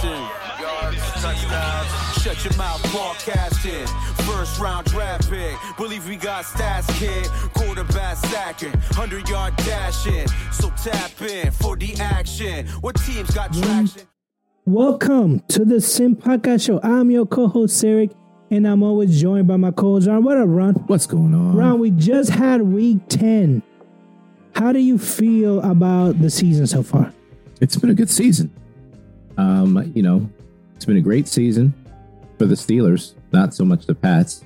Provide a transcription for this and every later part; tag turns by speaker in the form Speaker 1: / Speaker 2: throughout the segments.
Speaker 1: passing. Yards, touchdowns, shut your mouth, broadcasting. First round draft pick, believe we got stats, kid. Quarterback stacking, 100 yard dashing. So tap in for the action. What teams got mm. traction?
Speaker 2: Welcome to the Sim Podcast Show. I'm your co-host Eric, and I'm always joined by my co-host Ron. What up, Ron?
Speaker 3: What's going on?
Speaker 2: Ron, we just had Week Ten. How do you feel about the season so far?
Speaker 3: It's been a good season. Um, you know, it's been a great season for the Steelers. Not so much the Pats.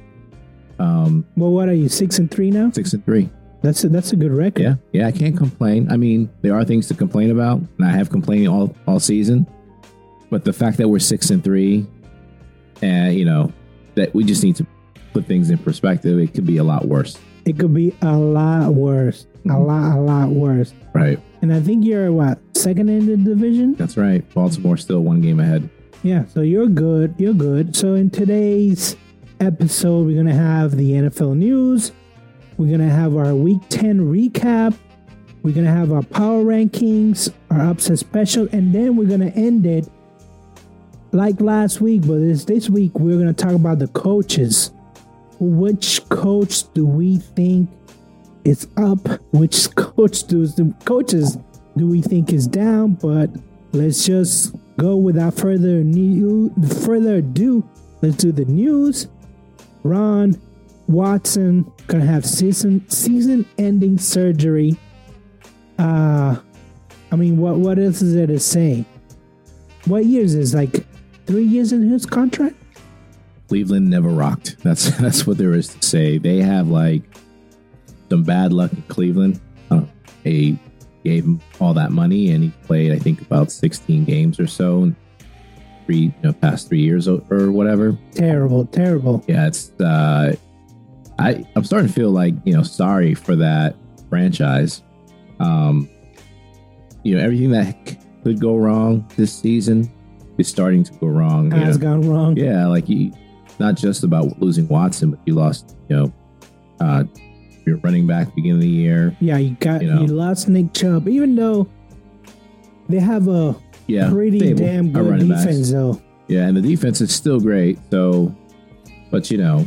Speaker 3: Um,
Speaker 2: Well, what are you six and three now?
Speaker 3: six and three.
Speaker 2: That's a, that's a good record.
Speaker 3: Yeah, yeah. I can't complain. I mean, there are things to complain about, and I have complained all all season. But the fact that we're six and three, and you know, that we just need to put things in perspective. It could be a lot worse,
Speaker 2: It could be a lot worse. A lot, a lot worse.
Speaker 3: right?
Speaker 2: And I think you're what second in the division.
Speaker 3: That's right. Baltimore still one game ahead.
Speaker 2: Yeah, so you're good. You're good. So in today's episode, we're gonna have the NFL news. We're gonna have our Week Ten recap. We're gonna have our power rankings, our upset special, and then we're gonna end it like last week. But this this week, we're gonna talk about the coaches. Which coach do we think is up? Which coach does the coaches do we think is down? But let's just go without further new further ado. Let's do the news. Ron Watson gonna have season season ending surgery. Uh I mean what what else is there to say? What years is like three years in his contract?
Speaker 3: Cleveland never rocked. That's that's what there is to say. They have like some bad luck in Cleveland. Uh, they gave him all that money, and he played, I think, about 16 games or so in three, you know, past three years or, or whatever.
Speaker 2: Terrible, terrible.
Speaker 3: Yeah, it's. Uh, I I'm starting to feel like you know sorry for that franchise. Um, you know, everything that could go wrong this season is starting to go wrong.
Speaker 2: Has
Speaker 3: know.
Speaker 2: gone wrong.
Speaker 3: Yeah, like you, not just about losing Watson, but you lost, you know, uh, your running back beginning of the year.
Speaker 2: Yeah, you got
Speaker 3: You
Speaker 2: you, lost Nick Chubb, even though they have a
Speaker 3: Yeah,
Speaker 2: pretty
Speaker 3: stable,
Speaker 2: damn good
Speaker 3: running backs.
Speaker 2: defense though.
Speaker 3: Yeah, and the defense is still great. So, but you know,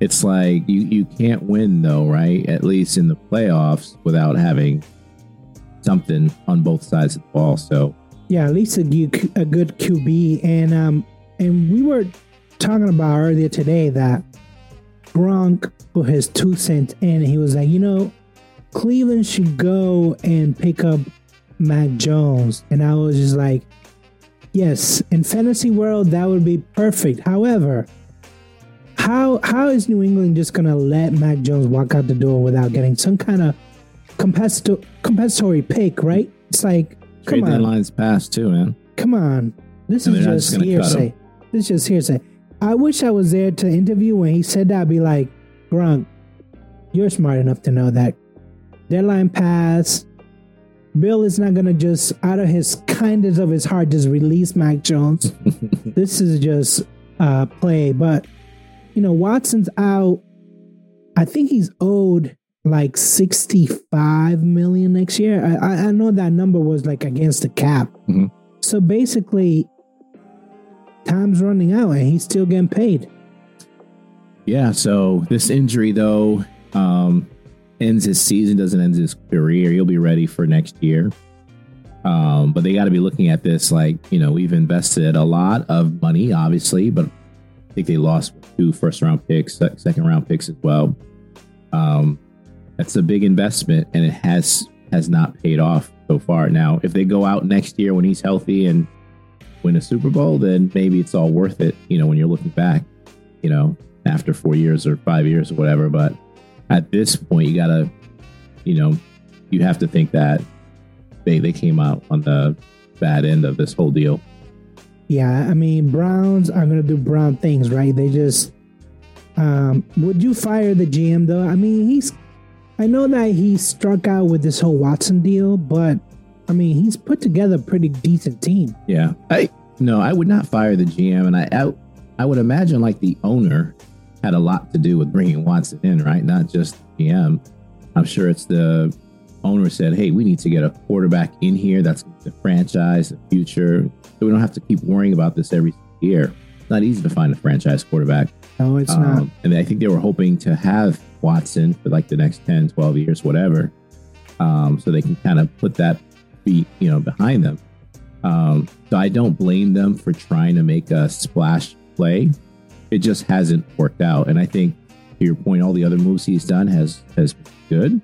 Speaker 3: it's like you you can't win though, right? At least in the playoffs without having something on both sides of the ball. So
Speaker 2: Yeah, at least a, good- a good QB, and um, and we were talking about earlier today that Gronk put his two cents in. And he was like, you know, Cleveland should go and pick up Mac Jones, and I was just like, yes, in fantasy world that would be perfect. However, how how is New England just gonna let Mac Jones walk out the door without getting some kind of compensatory pick? Right? It's like, come
Speaker 3: trade
Speaker 2: on.
Speaker 3: deadlines passed too, man.
Speaker 2: Come on. This
Speaker 3: And
Speaker 2: is just
Speaker 3: just gonna cut
Speaker 2: hearsay. This is just hearsay. I wish I was there to interview when he said that. I'd be like, Gronk, you're smart enough to know that deadline passed. Bill is not gonna just out of his kindness of his heart just release Mac Jones. this is just uh play. But you know, Watson's out. I think he's owed like 65 million next year. I, I, know that number was like against the cap.
Speaker 3: Mhm.
Speaker 2: So basically, time's running out and he's still getting paid.
Speaker 3: Yeah, so this injury though um ends his season, doesn't end his career. He'll be ready for next year. Um, but they got to be looking at this like, you know, we've invested a lot of money, obviously, but I think they lost two first round picks, second round picks as well. Um, that's a big investment, and it has has not paid off so far. Now, if they go out next year when he's healthy and win a Super Bowl, then maybe it's all worth it. You know, when you're looking back, you know, after four years or five years or whatever. But at this point, you gotta, you know, you have to think that they they came out on the bad end of this whole deal.
Speaker 2: Yeah, I mean, Browns are gonna do Brown things, right? They just. Um, would you fire the GM though? I mean, he's. I know that he struck out with this whole Watson deal, but I mean, he's put together a pretty decent team.
Speaker 3: Yeah, I no, I would not fire the GM, and I I, I would imagine like the owner had a lot to do with bringing Watson in, right? Not just the GM. I'm sure it's the owner said, "Hey, we need to get a quarterback in here that's the franchise, the future, so we don't have to keep worrying about this every year. It's not easy to find a franchise quarterback.
Speaker 2: No, it's not.
Speaker 3: Um, and I think they were hoping to have Watson for like the next 10, 12 years, whatever. Um, so they can kind of put that beat, you know, behind them. Um, so I don't blame them for trying to make a splash play. It just hasn't worked out. And I think to your point, all the other moves he's done has has been good.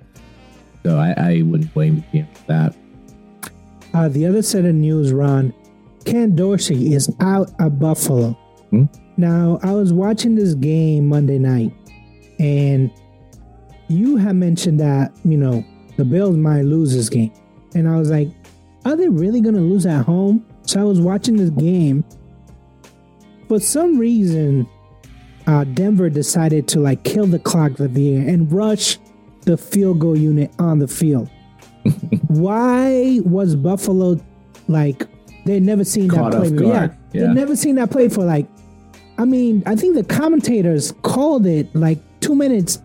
Speaker 3: So I, I wouldn't blame him for that.
Speaker 2: Uh, the other set of news, Ron, Ken Dorsey is out of Buffalo.
Speaker 3: Hmm?
Speaker 2: Now, I was watching this game Monday night, and you have mentioned that, you know, the Bills might lose this game. And I was like, are they really going to lose at home? So I was watching this game. For some reason, uh, Denver decided to like kill the clock the year and rush the field goal unit on the field. Why was Buffalo like they'd never seen
Speaker 3: Caught
Speaker 2: that play? before? Yeah,
Speaker 3: Yeah.
Speaker 2: they'd never seen that play for like. I mean, I think the commentators called it like two minutes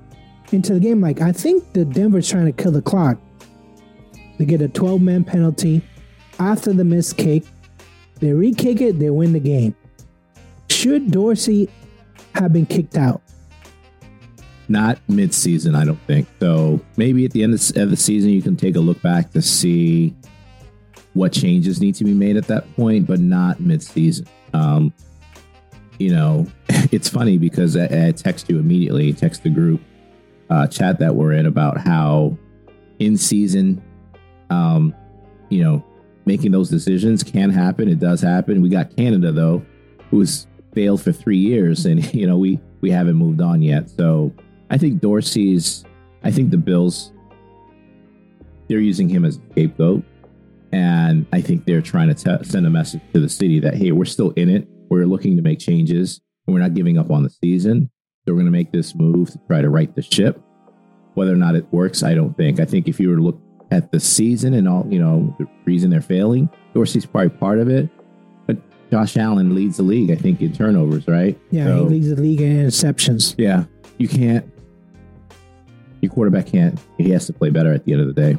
Speaker 2: into the game. Like, I think the Denver's trying to kill the clock. They get a 12 man penalty after the missed kick. They re kick it, they win the game. Should Dorsey have been kicked out?
Speaker 3: Not mid-season, I don't think. So maybe at the end of the season, you can take a look back to see what changes need to be made at that point, but not mid-season. Um, you know, it's funny because I, I text you immediately, text the group uh, chat that we're in about how in season, um, you know, making those decisions can happen. It does happen. We got Canada though, who's failed for three years, and you know we we haven't moved on yet. So I think Dorsey's. I think the Bills. They're using him as a scapegoat, and I think they're trying to te- send a message to the city that hey, we're still in it. We're looking to make changes, and we're not giving up on the season. So we're going to make this move to try to right the ship. Whether or not it works, I don't think. I think if you were to look at the season and all, you know, the reason they're failing, Dorsey's probably part of it. But Josh Allen leads the league, I think, in turnovers, right?
Speaker 2: Yeah,
Speaker 3: So-
Speaker 2: he leads the league in interceptions.
Speaker 3: yeah, you can't. Your quarterback can't. He has to play better at the end of the day.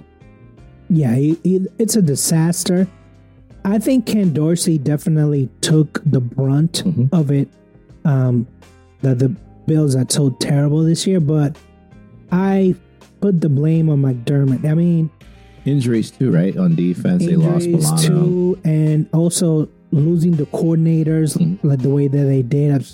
Speaker 2: Yeah, he, he, it's a disaster. I think Ken Dorsey definitely took the brunt
Speaker 3: Mhm.
Speaker 2: of it. Um, that the Bills are so terrible this year, but I put the blame on McDermott. I mean,
Speaker 3: Injuries too, right? On defense, they lost
Speaker 2: injuries
Speaker 3: Milano.
Speaker 2: too, and also losing the coordinators
Speaker 3: Mhm.
Speaker 2: like the way that they did,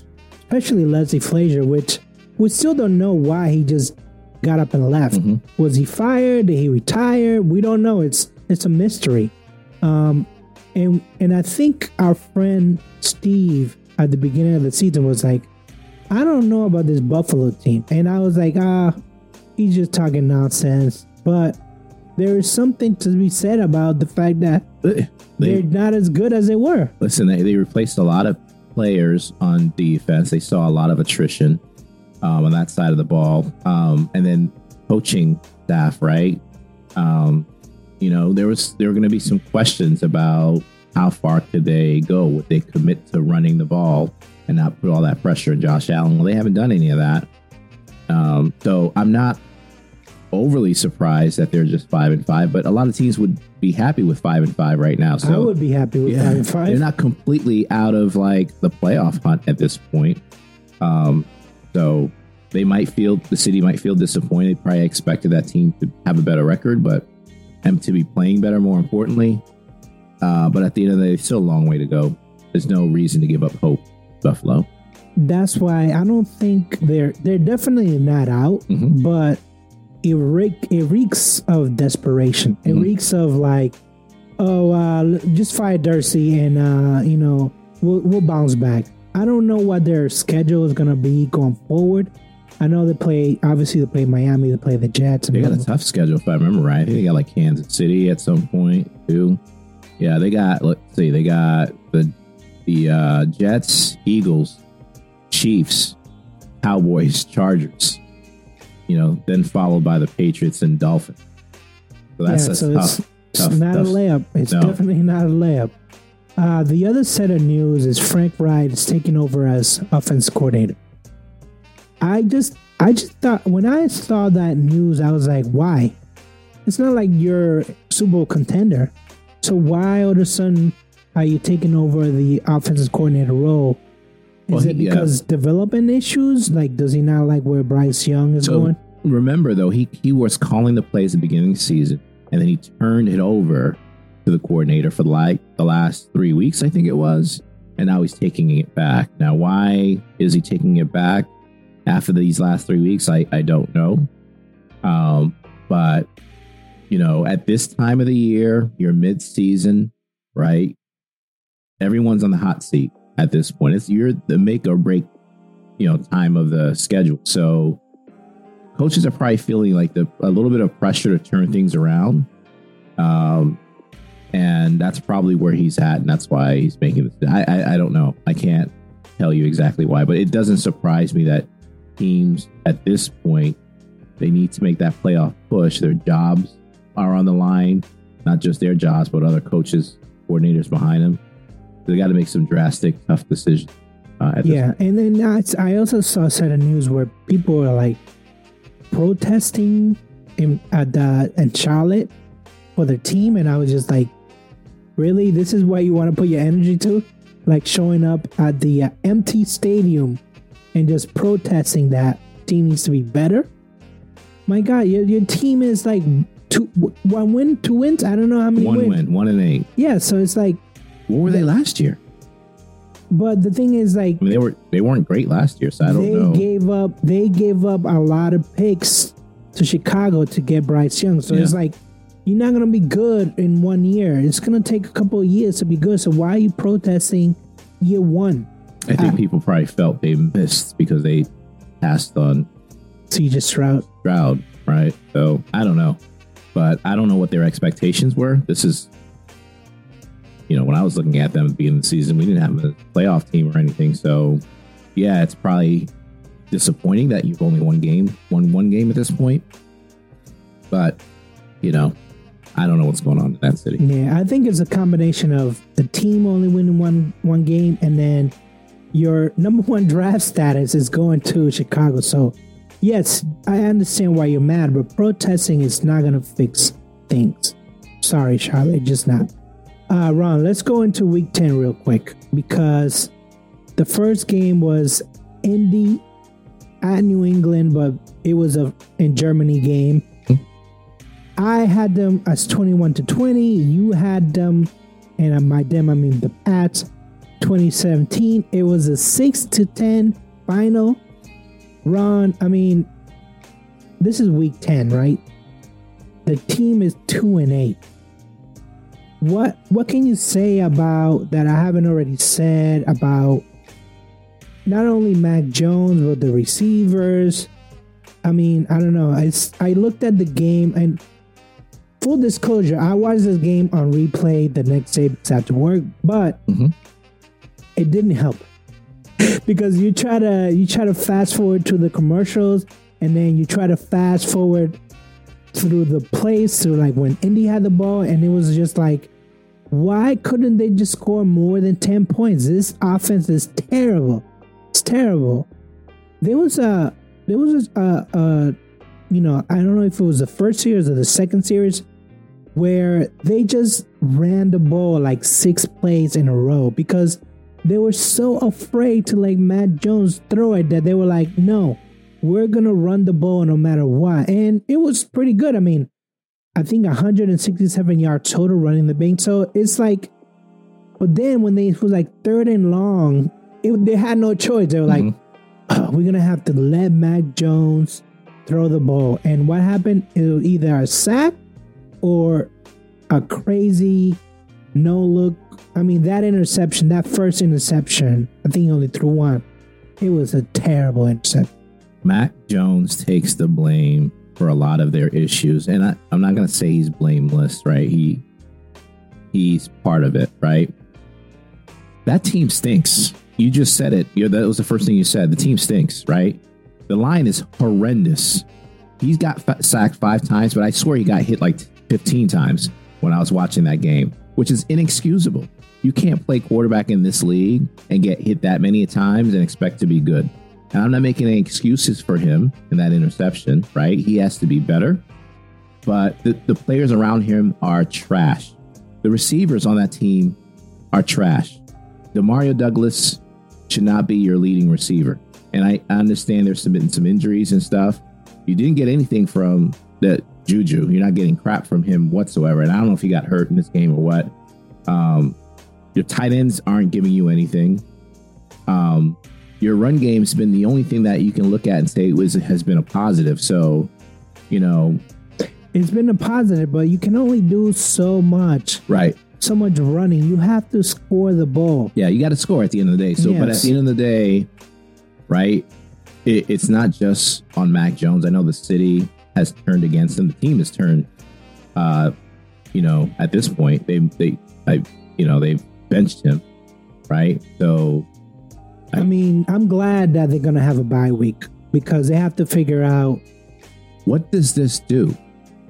Speaker 2: especially Leslie Frazier, which we still don't know why he just got up and left.
Speaker 3: Mhm.
Speaker 2: Was he fired? Did he retire? We don't know. It's it's a mystery. Um, and and I think our friend Steve at the beginning of the season was like, I don't know about this Buffalo team, and I was like, ah, he's just talking nonsense. But there is something to be said about the fact that
Speaker 3: They,
Speaker 2: they're not as good as they were.
Speaker 3: listen, they, they replaced a lot of players on defense. They saw a lot of attrition um, on that side of the ball, um, and then coaching staff, right? Um, you know, there was there were going to be some questions about how far could they go? Would they commit to running the ball and not put all that pressure on Josh Allen? Well, they haven't done any of that. Um, so I'm not overly surprised that they're just five and five, but a lot of teams would be happy with five and five right now. So
Speaker 2: I would be happy with five and five.
Speaker 3: they're not completely out of like the playoff hunt at this point. Um, so they might feel the city might feel disappointed. Probably expected that team to have a better record, but and to be playing better. More importantly, uh, but at the end of the day, it's still a long way to go. There's no reason to give up hope, Buffalo.
Speaker 2: That's why I don't think they're they're definitely not out,
Speaker 3: Mhm.
Speaker 2: but it, reek, it reeks of desperation. It
Speaker 3: Mhm.
Speaker 2: reeks of like, oh, uh, just fire Dorsey and uh, you know we'll we'll bounce back. I don't know what their schedule is gonna be going forward. I know they play obviously they play Miami, they play the Jets,
Speaker 3: They got a tough schedule, if I remember right. I think they got like Kansas City at some point too. Yeah, they got. Let's see, they got the the uh, Jets, Eagles, Chiefs, Cowboys, Chargers. You know, then followed by the Patriots and Dolphins. So that's,
Speaker 2: yeah, so
Speaker 3: tough.
Speaker 2: it's, it's not
Speaker 3: tough.
Speaker 2: a layup. It's
Speaker 3: No.
Speaker 2: definitely not a layup. Uh, the other set of news is Frank Reich is taking over as offense coordinator. I just, I just thought when I saw that news, I was like, why? It's not like you're Super Bowl contender, so why all of a sudden are you taking over the offensive coordinator role? Is
Speaker 3: Well,
Speaker 2: it
Speaker 3: yeah.
Speaker 2: because development issues? Like, does he not like where Bryce Young is
Speaker 3: So
Speaker 2: going?
Speaker 3: remember though, he he was calling the plays at the beginning of the season, and then he turned it over to the coordinator for like the last three weeks, I think it was, and now he's taking it back. Now, why is he taking it back after these last three weeks? I I don't know. Um, but you know, at this time of the year, you're mid season, right? Everyone's on the hot seat at this point. It's you're the make or break, you know, time of the schedule. So coaches are probably feeling like the a little bit of pressure to turn things around. Um, and that's probably where he's at, and that's why he's making this. I, I I don't know. I can't tell you exactly why, but it doesn't surprise me that teams at this point they need to make that playoff push. Their jobs are on the line, not just their jobs, but other coaches, coordinators behind them. They got to make some drastic, tough decisions. Uh, at this
Speaker 2: Yeah, and then I, I also saw a set of news where people were like protesting in at the in Charlotte for their team, and I was just like, really, this is what you want to put your energy to, like showing up at the uh, empty stadium and just protesting that team needs to be better. My God, your your team is like two one win, two wins. I don't know how many
Speaker 3: one
Speaker 2: wins.
Speaker 3: win, one and eight.
Speaker 2: Yeah, so it's like,
Speaker 3: What were they last year?
Speaker 2: but the thing is like
Speaker 3: I mean, they were they weren't great last year, so I don't
Speaker 2: they
Speaker 3: know.
Speaker 2: gave up they gave up a lot of picks to Chicago to get Bryce Young. So it's like you're not gonna be good in one year. It's gonna take a couple of years to be good. So why are you protesting year one?
Speaker 3: I think
Speaker 2: Ah.
Speaker 3: people probably felt they missed because they passed on
Speaker 2: CJ Stroud.
Speaker 3: Stroud, right? So I don't know, but I don't know what their expectations were. This is, you know, when I was looking at them at the beginning of the season, we didn't have a playoff team or anything. So yeah, it's probably disappointing that you've only won game, won one game at this point. But you know, I don't know what's going on in that city.
Speaker 2: Yeah, I think it's a combination of the team only winning one one game and then your number one draft status is going to Chicago. So yes, I understand why you're mad, but protesting is not gonna fix things. Sorry, Charlotte, just not. Uh, Ron, let's go into week 10 real quick because the first game was Indy at New England, but it was a in Germany game. I had them as 21 to 20. You had them, and by them I mean the Pats, 2017. It was a 6 to 10 final. Ron, I mean, this is week 10, right? The team is 2 and 8. What what can you say about that I haven't already said about not only Mac Jones but the receivers? I mean, I don't know. It's I looked at the game and full disclosure, I watched this game on replay the next day I to work, but
Speaker 3: Mhm.
Speaker 2: it didn't help because you try to you try to fast forward to the commercials and then you try to fast forward through the plays to like when Indy had the ball and it was just like why couldn't they just score more than 10 points this offense is terrible it's terrible there was a there was a, a you know i don't know if it was the first series or the second series where they just ran the ball like six plays in a row because they were so afraid to like Mac Jones throw it that they were like, no, we're gonna run the ball no matter what. And it was pretty good. I mean, I think 167 yards total running the bank. So it's like, but then when they it was like third and long, it, they had no choice. They were like,
Speaker 3: Mhm.
Speaker 2: "Oh, we're gonna have to let Mac Jones throw the ball. And what happened? It was either a sack or a crazy no look. I mean, that interception, that first interception, I think he only threw one. It was a terrible interception.
Speaker 3: Mac Jones takes the blame for a lot of their issues, and I, I'm not going to say he's blameless, right? He he's part of it, right? That team stinks. You just said it. You that was the first thing you said. The team stinks, right? The line is horrendous. He's got fa- sacked five times, but I swear he got hit like 15 times when I was watching that game, which is inexcusable. You can't play quarterback in this league and get hit that many times and expect to be good. I'm not making any excuses for him in that interception, right? He has to be better. But the, the players around him are trash. The receivers on that team are trash. Demario Douglas should not be your leading receiver. And I, I understand there's some some injuries and stuff. You didn't get anything from that Juju. You're not getting crap from him whatsoever. And I don't know if he got hurt in this game or what. Um, your tight ends aren't giving you anything. Um, your run game's been the only thing that you can look at and say was has been a positive. So, you know,
Speaker 2: It's been a positive, but you can only do so much.
Speaker 3: right.
Speaker 2: So much running. You have to score the ball.
Speaker 3: Yeah, you got to score at the end of the day. So, but at the end of the day, right? It, it's not just on Mac Jones. I know the city has turned against him. The team has turned. Uh, you know, at this point, they they, I, you know, they've benched him, right? So,
Speaker 2: I mean, I'm glad that they're gonna have a bye week because they have to figure out
Speaker 3: what does this do?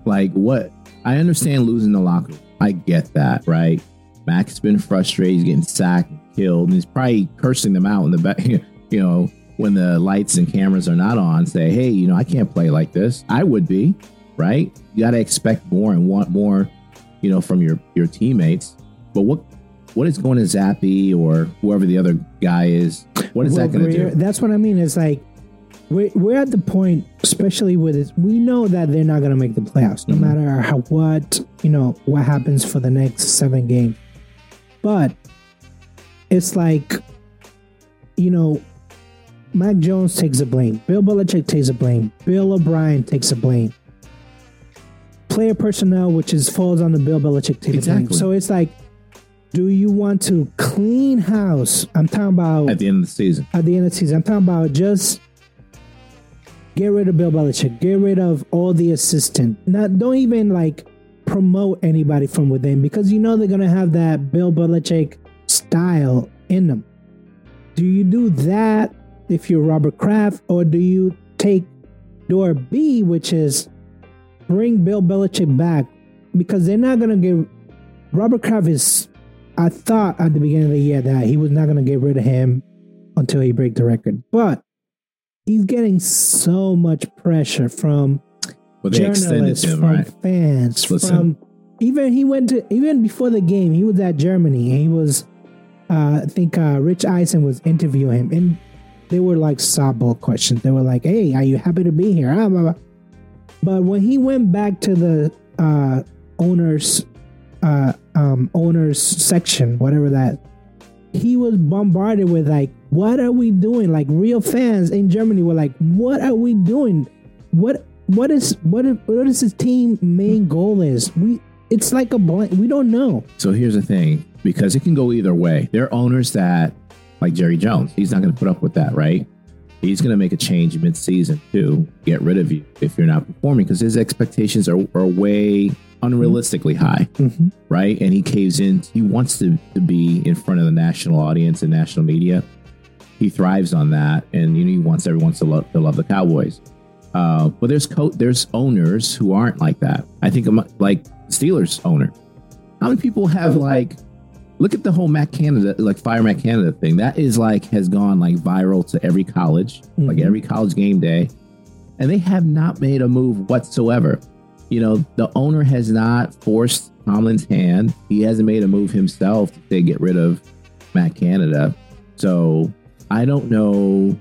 Speaker 3: Like, what? I understand losing the locker. I get that, right? Mac's been frustrated. He's getting sacked, killed, and he's probably cursing them out in the back. You know, when the lights and cameras are not on, say, "Hey, you know, I can't play like this." I would be, right? You got to expect more and want more, you know, from your your teammates. But what what is going to Zappe or whoever the other guy is? What is
Speaker 2: Well,
Speaker 3: that going to do?
Speaker 2: That's what I mean. It's like we're, we're at the point, especially with this, we know that they're not going to make the playoffs, no
Speaker 3: Mhm.
Speaker 2: matter how what you know what happens for the next seven games. But it's like, you know, Mac Jones takes the blame. Bill Belichick takes the blame. Bill O'Brien takes the blame. Player personnel, which is falls on the Bill Belichick takes the blame.
Speaker 3: Exactly.
Speaker 2: So it's like, do you want to clean house? I'm talking about
Speaker 3: At the end of the season,
Speaker 2: at the end of the season. I'm talking about just get rid of Bill Belichick, get rid of all the assistant. Not don't even like promote anybody from within because you know they're gonna have that Bill Belichick style in them. Do you do that if you're Robert Kraft, or do you take door B, which is bring Bill Belichick back? Because they're not gonna give Robert Kraft is I thought at the beginning of the year that he was not going to get rid of him until he break the record, but he's getting so much pressure from
Speaker 3: they
Speaker 2: journalists,
Speaker 3: him,
Speaker 2: from
Speaker 3: right?
Speaker 2: fans,
Speaker 3: Listen.
Speaker 2: from even he went to even before the game. He was at Germany. And he was, uh, I think, uh, Rich Eisen was interviewing him, and they were like softball questions. They were like, "Hey, are you happy to be here?" Ah. But when he went back to the uh, owners, uh, um, owners section, whatever that, he was bombarded with like, "What are we doing?" Like real fans in Germany were like, "What are we doing? What what is what is, what is his team main goal is? We it's like a blank. We don't know.
Speaker 3: So here's the thing, because it can go either way. There are owners that, like Jerry Jones, he's not going to put up with that, right? He's going to make a change mid-season to get rid of you if you're not performing, because his expectations are, are way unrealistically high, right? And he caves in. He wants to, to be in front of the national audience and national media. He thrives on that, and you know he wants everyone to love, to love the Cowboys. Uh, but there's co- there's owners who aren't like that. I think I'm like Steelers owner. How many people have like look at the whole Matt Canada like Fire Matt Canada thing? That is like has gone like viral to every college, like
Speaker 2: Mhm.
Speaker 3: every college game day, and they have not made a move whatsoever. You know, the owner has not forced Tomlin's hand. He hasn't made a move himself to get rid of Matt Canada. So I don't know.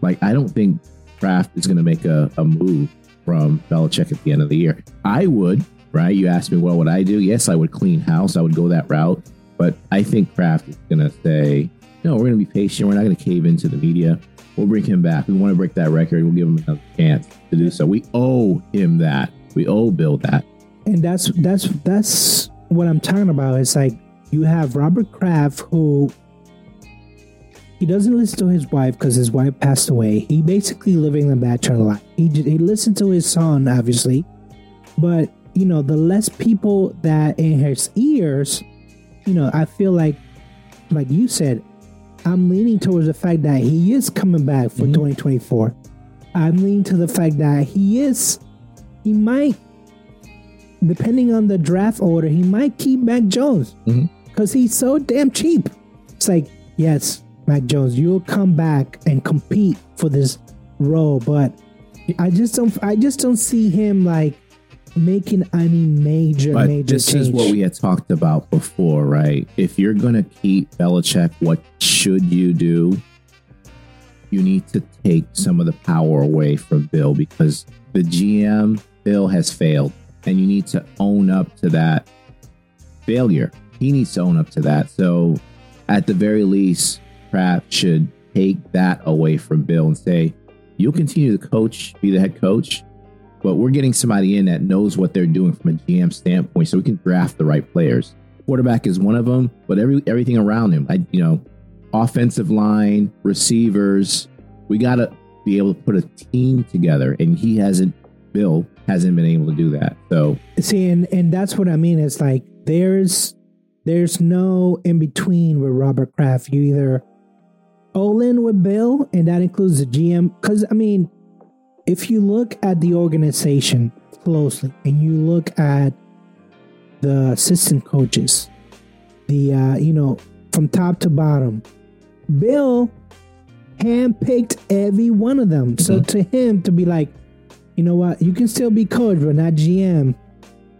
Speaker 3: Like I don't think Kraft is going to make a, a move from Belichick at the end of the year. I would, right? You asked me, what would I do? Yes, I would clean house. I would go that route. But I think Kraft is going to say, no, we're going to be patient. We're not going to cave into the media. We'll bring him back. We want to break that record. We'll give him another chance to do so. We owe him that. We owe Bill that.
Speaker 2: And that's that's that's what I'm talking about. It's like you have Robert Kraft who he doesn't listen to his wife because his wife passed away. He basically living the bachelor life. He he listened to his son, obviously, but you know the less people that in his ears, you know, I feel like, like you said, I'm leaning towards the fact that he is coming back for
Speaker 3: Mhm.
Speaker 2: 2024. I'm leaning to the fact that he is, he might, depending on the draft order, he might keep Mac Jones because he's so damn cheap. It's like, yes, Mac Jones, you'll come back and compete for this role, but I just don't, I just don't see him like making any major
Speaker 3: But
Speaker 2: major
Speaker 3: this
Speaker 2: change.
Speaker 3: is what we had talked about before, right? If you're going to keep Belichick, what should you do? You need to take some of the power away from Bill because the GM, Bill, has failed. And you need to own up to that failure. He needs to own up to that. So, at the very least, Kraft should take that away from Bill and say, You'll continue to coach, be the head coach, but we're getting somebody in that knows what they're doing from a GM standpoint, so we can draft the right players. Quarterback is one of them, but every everything around him, I you know, offensive line, receivers, we got to be able to put a team together, and he hasn't. Bill hasn't been able to do that. So
Speaker 2: See, and, and that's what I mean. It's like there's there's no in between with Robert Kraft. You either all in with Bill, and that includes the GM. Because I mean, if you look at the organization closely, and you look at the assistant coaches, the uh, you know from top to bottom, Bill handpicked every one of them. So to him to be like, you know what, you can still be coach, but not GM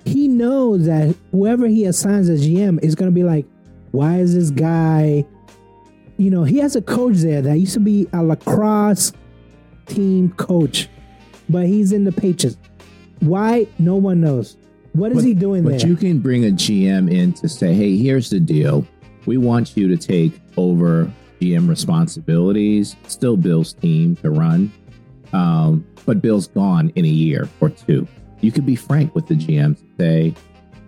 Speaker 2: he knows that whoever he assigns as GM is going to be like, why is this guy? You know, he has a coach there that used to be a lacrosse team coach, but he's in the Patriots. Why? No one knows. What is
Speaker 3: But-
Speaker 2: he doing
Speaker 3: But
Speaker 2: there?
Speaker 3: you can bring a GM in to say, hey, here's the deal. We want you to take over GM responsibilities, still Bill's team to run. Um, but Bill's gone in a year or two. You could be frank with the GM to say, you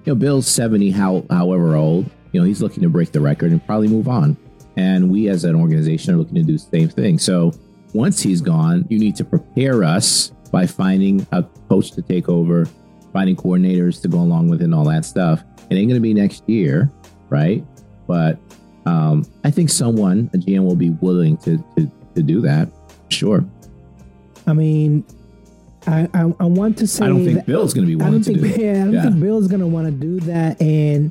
Speaker 3: know, Bill's 70, how, however old, you know, he's looking to break the record and probably move on. And we as an organization are looking to do the same thing. So once he's gone, you need to prepare us by finding a coach to take over, finding coordinators to go along with it and all that stuff. It ain't going to be next year, right? But um, I think someone, a GM, will be willing to, to, to do that. Sure.
Speaker 2: I mean, I, I I want to say
Speaker 3: I don't think
Speaker 2: that-
Speaker 3: Bill's going to be
Speaker 2: I
Speaker 3: willing
Speaker 2: don't
Speaker 3: to
Speaker 2: think
Speaker 3: do it.
Speaker 2: yeah, I don't
Speaker 3: Yeah.
Speaker 2: think Bill's gonna want to do that. And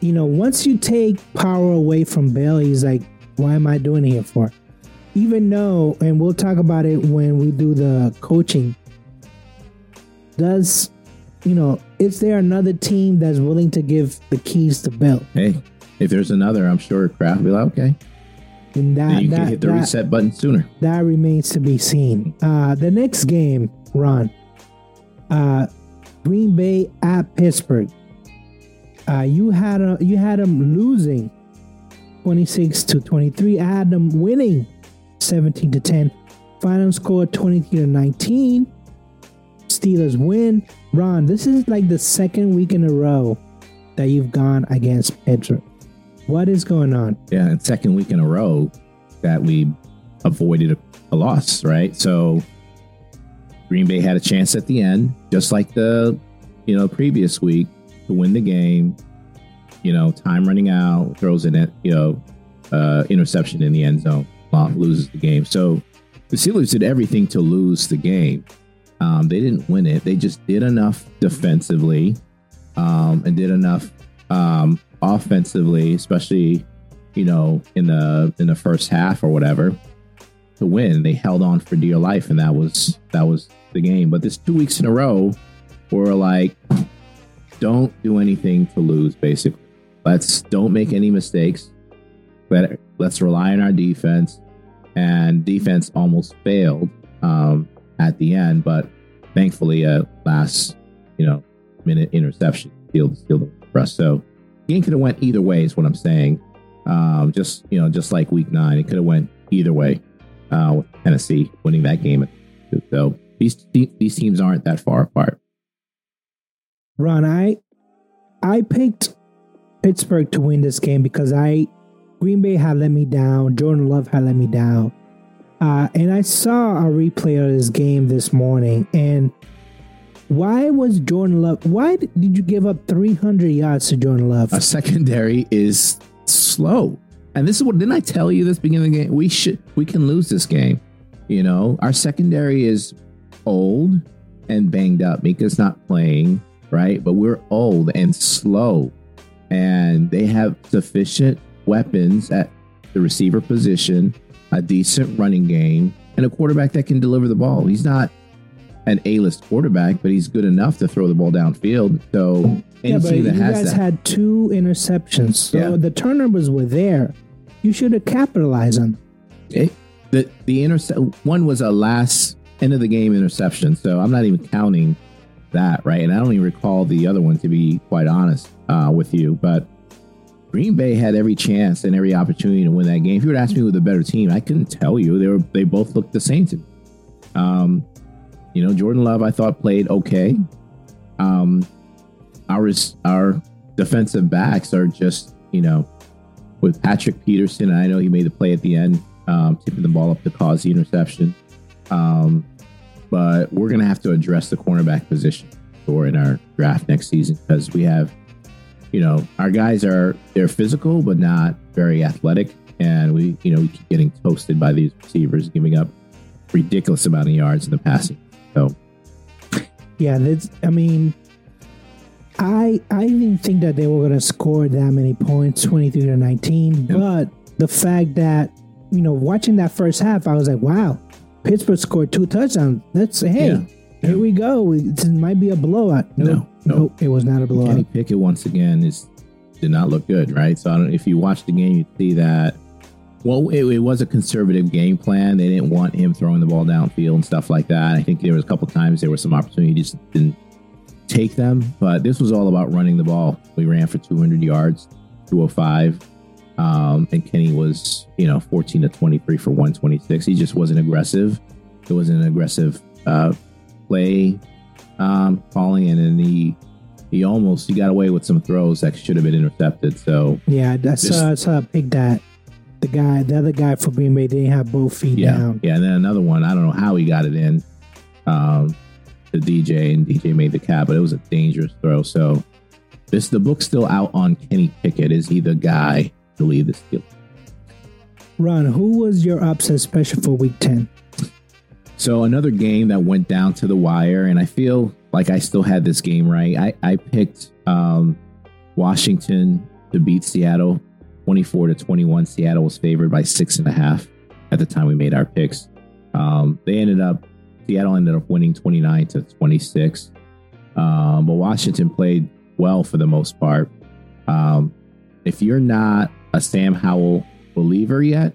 Speaker 2: you know, once you take power away from Bill, he's like, "Why am I doing it here for?" Even though, and we'll talk about it when we do the coaching. Does you know? Is there another team that's willing to give the keys to Bill?
Speaker 3: Hey, if there's another, I'm sure Kraft will be like, okay.
Speaker 2: And
Speaker 3: Then
Speaker 2: that
Speaker 3: you can hit the
Speaker 2: that,
Speaker 3: reset button sooner.
Speaker 2: that remains to be seen. Uh, the next game, Ron, uh, Green Bay at Pittsburgh. Uh, you had a, you had them losing twenty six to twenty three. I had them winning seventeen to ten. Final score twenty three to nineteen. Steelers win. Ron, this is like the second week in a row that you've gone against Pittsburgh. What is going on?
Speaker 3: Yeah, second week in a row that we avoided a, a loss, right? So Green Bay had a chance at the end, just like the you know previous week, to win the game. You know, time running out, throws in it, you know, uh, interception in the end zone, Loses the game. So the Steelers did everything to lose the game. Um, they didn't win it. They just did enough defensively um, and did enough um, offensively, especially you know in the in the first half or whatever, to win. They held on for dear life, and that was that was the game. But this two weeks in a row, we're like, don't do anything to lose. Basically, let's don't make any mistakes. Let let's rely on our defense, and defense almost failed um, at the end, but thankfully, a last you know minute interception sealed sealed the for us. So game could have went either way is what i'm saying. Um just you know just like week nine it could have went either way uh with tennessee winning that game. So these these teams aren't that far apart.
Speaker 2: Ron, I I picked Pittsburgh to win this game because I Green Bay had let me down. Jordan Love had let me down. Uh, and I saw a replay of this game this morning. And why was Jordan Love? Why did you give up 300 yards to Jordan Love?
Speaker 3: our secondary is slow and this is what didn't i tell you this beginning of the game we should we can lose this game you know our secondary is old and banged up Minkah's not playing right but we're old and slow and they have sufficient weapons at the receiver position a decent running game and a quarterback that can deliver the ball he's not an A-list quarterback, but he's good enough to throw the ball downfield. So
Speaker 2: Yeah, but you
Speaker 3: that has
Speaker 2: guys
Speaker 3: that,
Speaker 2: had two interceptions, so
Speaker 3: Yeah.
Speaker 2: the turnovers were there. You should have capitalized on.
Speaker 3: it, the the intercept one was a last end of the game interception. So I'm not even counting that, right? And I don't even recall the other one to be quite honest uh, with you, but. Green Bay had every chance and every opportunity to win that game. If you would ask me who the better team, I couldn't tell you. They were they both looked the same to me. Um, you know, Jordan Love I thought played okay. Um, our our defensive backs are just you know with Patrick Peterson. I know he made the play at the end, um, tipping the ball up to cause the interception. Um, but we're gonna have to address the cornerback position or in our draft next season because we have you know, our guys are they're physical but not very athletic, and we you know we keep getting toasted by these receivers, giving up ridiculous amount of yards in the passing. So
Speaker 2: Yeah, that's. I mean, I I didn't think that they were going to score that many points, twenty three to nineteen.
Speaker 3: Yep.
Speaker 2: But the fact that you know, watching that first half, I was like, wow, Pittsburgh scored two touchdowns. Let's say, hey,
Speaker 3: Yeah.
Speaker 2: here we go. It might be a blowout. No,
Speaker 3: No, no.
Speaker 2: no, it was not a blowout.
Speaker 3: Kenny Pickett once again is did not look good, right? So I don't, if you watch the game, you see that. Well, it, it was a conservative game plan. They didn't want him throwing the ball downfield and stuff like that. I think there was a couple times there was some opportunity, he just didn't take them. But this was all about running the ball. We ran for 200 yards, 205. Um, and Kenny was, you know, 14 to 23 for 126. He just wasn't aggressive. It was an aggressive uh, play um, calling, in, and he he almost he got away with some throws that should have been intercepted. So
Speaker 2: Yeah, that's
Speaker 3: This-
Speaker 2: uh, I saw a pick that the guy, the other guy for Green Bay, didn't have both feet
Speaker 3: yeah,
Speaker 2: down.
Speaker 3: yeah. And then another one, I don't know how he got it in um, to DJ, and DJ made the cap, but it was a dangerous throw. So this the book's still out on Kenny Pickett. Is he the guy to lead the Steelers?
Speaker 2: Ron, who was your upset special for Week Ten?
Speaker 3: So another game that went down to the wire, and I feel like I still had this game right. I, I picked um, Washington to beat Seattle, twenty four to twenty one. Seattle was favored by six and a half at the time we made our picks. Um, they ended up Seattle ended up winning twenty nine to twenty six, um, but Washington played well for the most part. Um, if you're not a Sam Howell believer yet,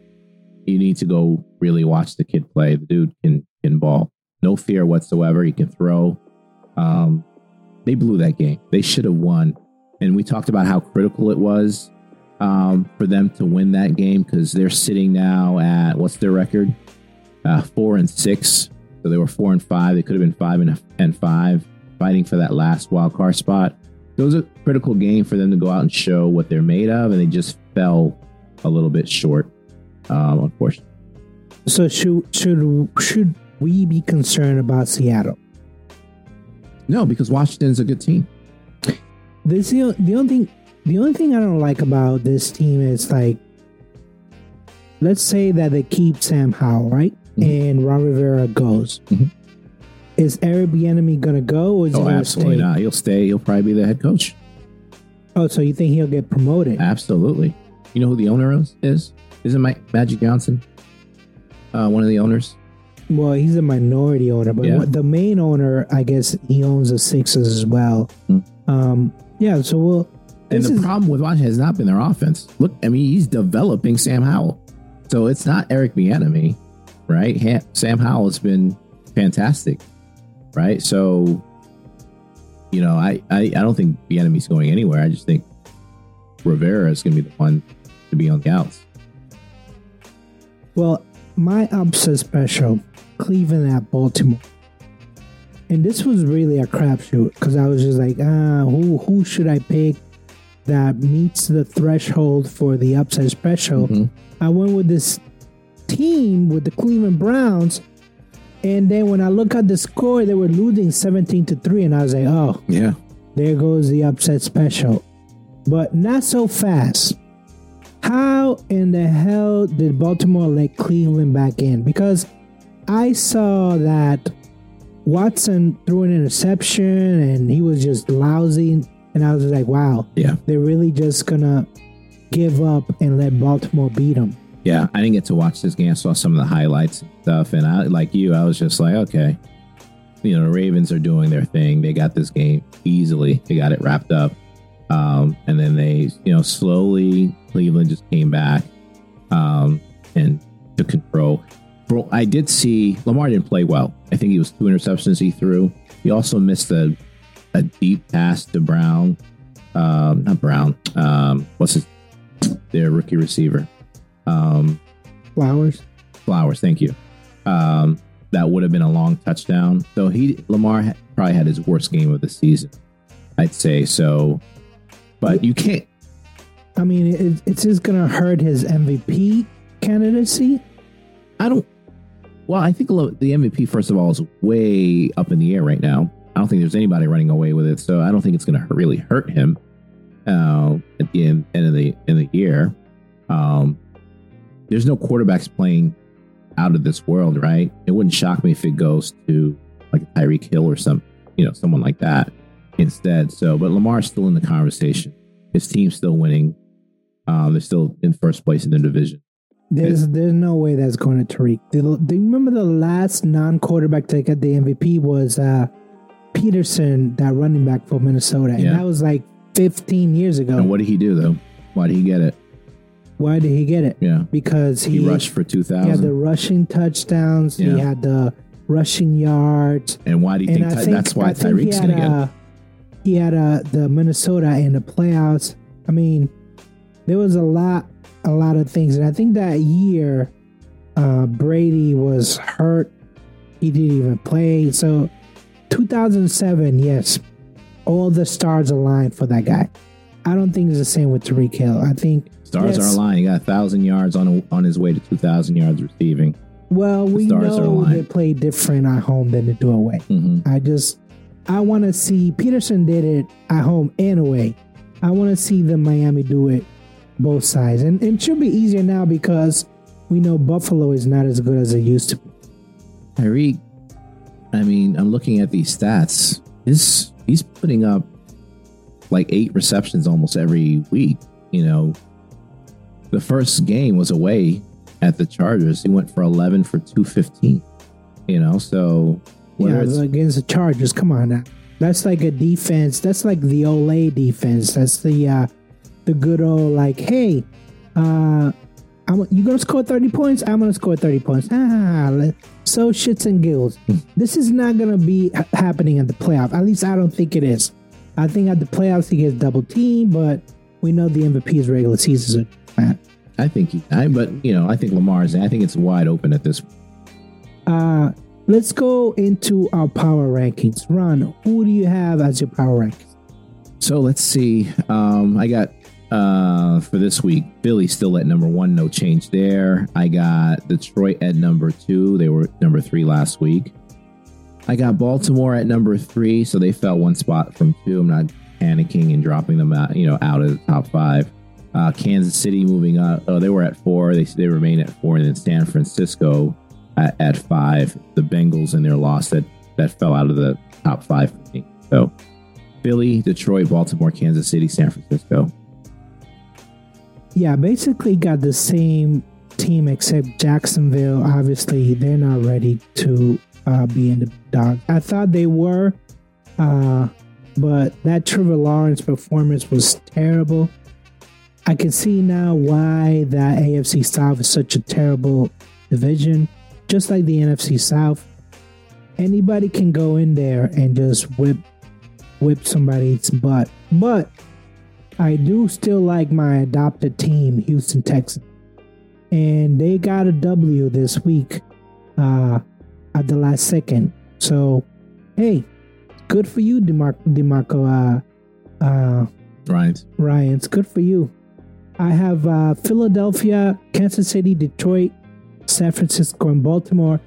Speaker 3: you need to go really watch the kid play. The dude can can ball, no fear whatsoever. He can throw. Um, they blew that game. They should have won. And we talked about how critical it was um, for them to win that game because they're sitting now at what's their record? Uh, four and six. So they were four and five. They could have been five and, and five, fighting for that last wild card spot. It was a critical game for them to go out and show what they're made of, and they just fell a little bit short, um, unfortunately.
Speaker 2: So should should should we be concerned about Seattle?
Speaker 3: No, because Washington's a good team.
Speaker 2: This the, the only thing the only thing I don't like about this team is like let's say that they keep Sam Howell, right?
Speaker 3: Mhm.
Speaker 2: And Ron Rivera goes.
Speaker 3: Mhm.
Speaker 2: Is Eric Bieniemy gonna go or is
Speaker 3: Oh,
Speaker 2: gonna
Speaker 3: absolutely
Speaker 2: stay?
Speaker 3: not. He'll stay. He'll probably be the head coach.
Speaker 2: Oh, so you think he'll get promoted?
Speaker 3: Absolutely. You know who the owner is? Is isn't Mike Magic Johnson uh, one of the owners?
Speaker 2: Well, he's a minority owner, but
Speaker 3: Yeah.
Speaker 2: the main owner, I guess, he owns the Sixers as well.
Speaker 3: Hmm.
Speaker 2: Um, yeah. So we'll.
Speaker 3: And the
Speaker 2: is,
Speaker 3: problem with Washington has not been their offense. Look, I mean, he's developing Sam Howell, so it's not Eric Bieniemy, right? Ha- Sam Howell has been fantastic, right? So, you know, I I, I don't think Bieniemy's going anywhere. I just think Rivera is going to be the one to be on the outs.
Speaker 2: well, my upset special, Cleveland at Baltimore, and this was really a crapshoot because I was just like, ah, who who should I pick that meets the threshold for the upset special?
Speaker 3: Mhm.
Speaker 2: I went with this team with the Cleveland Browns. And then when I look at the score, they were losing 17 to 3. And I was like, oh,
Speaker 3: Yeah,
Speaker 2: there goes the upset special. But not so fast. How in the hell did Baltimore let Cleveland back in? Because I saw that Watson threw an interception and he was just lousy. And I was like, wow,
Speaker 3: yeah,
Speaker 2: they're really just going to give up and let Baltimore beat them.
Speaker 3: yeah. I didn't get to watch this game. I saw some of the highlights and stuff, and I like you. I was just like, okay, you know, the Ravens are doing their thing. They got this game easily. They got it wrapped up. Um, and then they, you know, slowly Cleveland just came back um, and took control. Bro, I did see Lamar didn't play well. I think he was two interceptions he threw. He also missed a a deep pass to Brown. Um, not Brown. Um, what's his their rookie receiver? Um,
Speaker 2: Flowers.
Speaker 3: Flowers. Thank you. Um, that would have been a long touchdown. So he Lamar probably had his worst game of the season. I'd say so. But you can't.
Speaker 2: I mean, it, it's just gonna hurt his MVP candidacy.
Speaker 3: I don't. Well, I think the MVP first of all is way up in the air right now. I don't think there's anybody running away with it, so I don't think it's going to really hurt him uh, at the end, end of the end of the year. Um, there's no quarterbacks playing out of this world, right? It wouldn't shock me if it goes to like Tyreek Hill or some, you know, someone like that instead. So, but Lamar's still in the conversation. His team's still winning. Um, they're still in first place in the division.
Speaker 2: There's there's no way that's going to Tyreek. Do, do you remember the last non-quarterback to get the MVP was uh, Peterson, that running back for Minnesota, and
Speaker 3: Yeah.
Speaker 2: that was like 15 years ago.
Speaker 3: And what did he do though? Why did he get it?
Speaker 2: Why did he get it?
Speaker 3: Yeah,
Speaker 2: Because
Speaker 3: he,
Speaker 2: he,
Speaker 3: rushed for two
Speaker 2: he had the rushing touchdowns. He had the rushing yards.
Speaker 3: And why do you think, Ty-
Speaker 2: think
Speaker 3: that's why
Speaker 2: I
Speaker 3: Tyreek's going to get it?
Speaker 2: uh, he had uh, the Minnesota in the playoffs. I mean, there was a lot, a lot of things, and I think that year, uh, Brady was hurt. He didn't even play. So, 2007, yes, all the stars aligned for that guy. I don't think it's the same with Tyreek Hill. I think
Speaker 3: Stars
Speaker 2: yes.
Speaker 3: are aligned. He got a thousand yards on a, on his way to two thousand yards receiving.
Speaker 2: Well, we
Speaker 3: stars
Speaker 2: know they play different at home than they do away.
Speaker 3: hmm
Speaker 2: I just I want to see Peterson did it at home and away. I want to see the Miami do it both sides, and it should be easier now because we know Buffalo is not as good as it used to be.
Speaker 3: Tyreek, I mean, I'm looking at these stats. His he's putting up like eight receptions almost every week. You know, the first game was away at the Chargers. He went for 11 for 215. You know, so
Speaker 2: Yeah, against the Chargers. Come on now, that's like a defense. That's like the Olay defense. That's the uh the good old like, hey, uh, I'm, you gonna score thirty points? I'm gonna score thirty points. Ah, so shits and giggles. this is not gonna be ha- happening at the playoff. At least I don't think it is. I think at the playoffs he gets double team, but we know the MVP is regular season. So, man.
Speaker 3: I think he, I, but you know, I think Lamar's. I think it's wide open at this.
Speaker 2: Uh, let's go into our power rankings. Ron, who do you have as your power rankings?
Speaker 3: So let's see. Um, I got uh for this week, Philly still at number one, no change there. I got Detroit at number two. They were number three last week. I got Baltimore at number three, so they fell one spot from two. I'm not panicking and dropping them out, you know, out of the top five. Uh, Kansas City moving up. Oh, they were at four. They they remain at four, and then San Francisco at, at five. The Bengals and their loss that that fell out of the top five. So Philly, Detroit, Baltimore, Kansas City, San Francisco.
Speaker 2: Yeah, basically got the same team except Jacksonville. Obviously, they're not ready to uh, be in the dogs. I thought they were, uh, but that Trevor Lawrence performance was terrible. I can see now why that AFC South is such a terrible division, just like the NFC South. Anybody can go in there and just whip whip somebody's butt, but I do still like my adopted team, Houston Texans. And they got a W this week uh, at the last second. So, hey, good for you, DeMar- DeMarco uh, uh,
Speaker 3: Ryan's.
Speaker 2: Ryans. Good for you. I have uh, Philadelphia, Kansas City, Detroit, San Francisco, and Baltimore.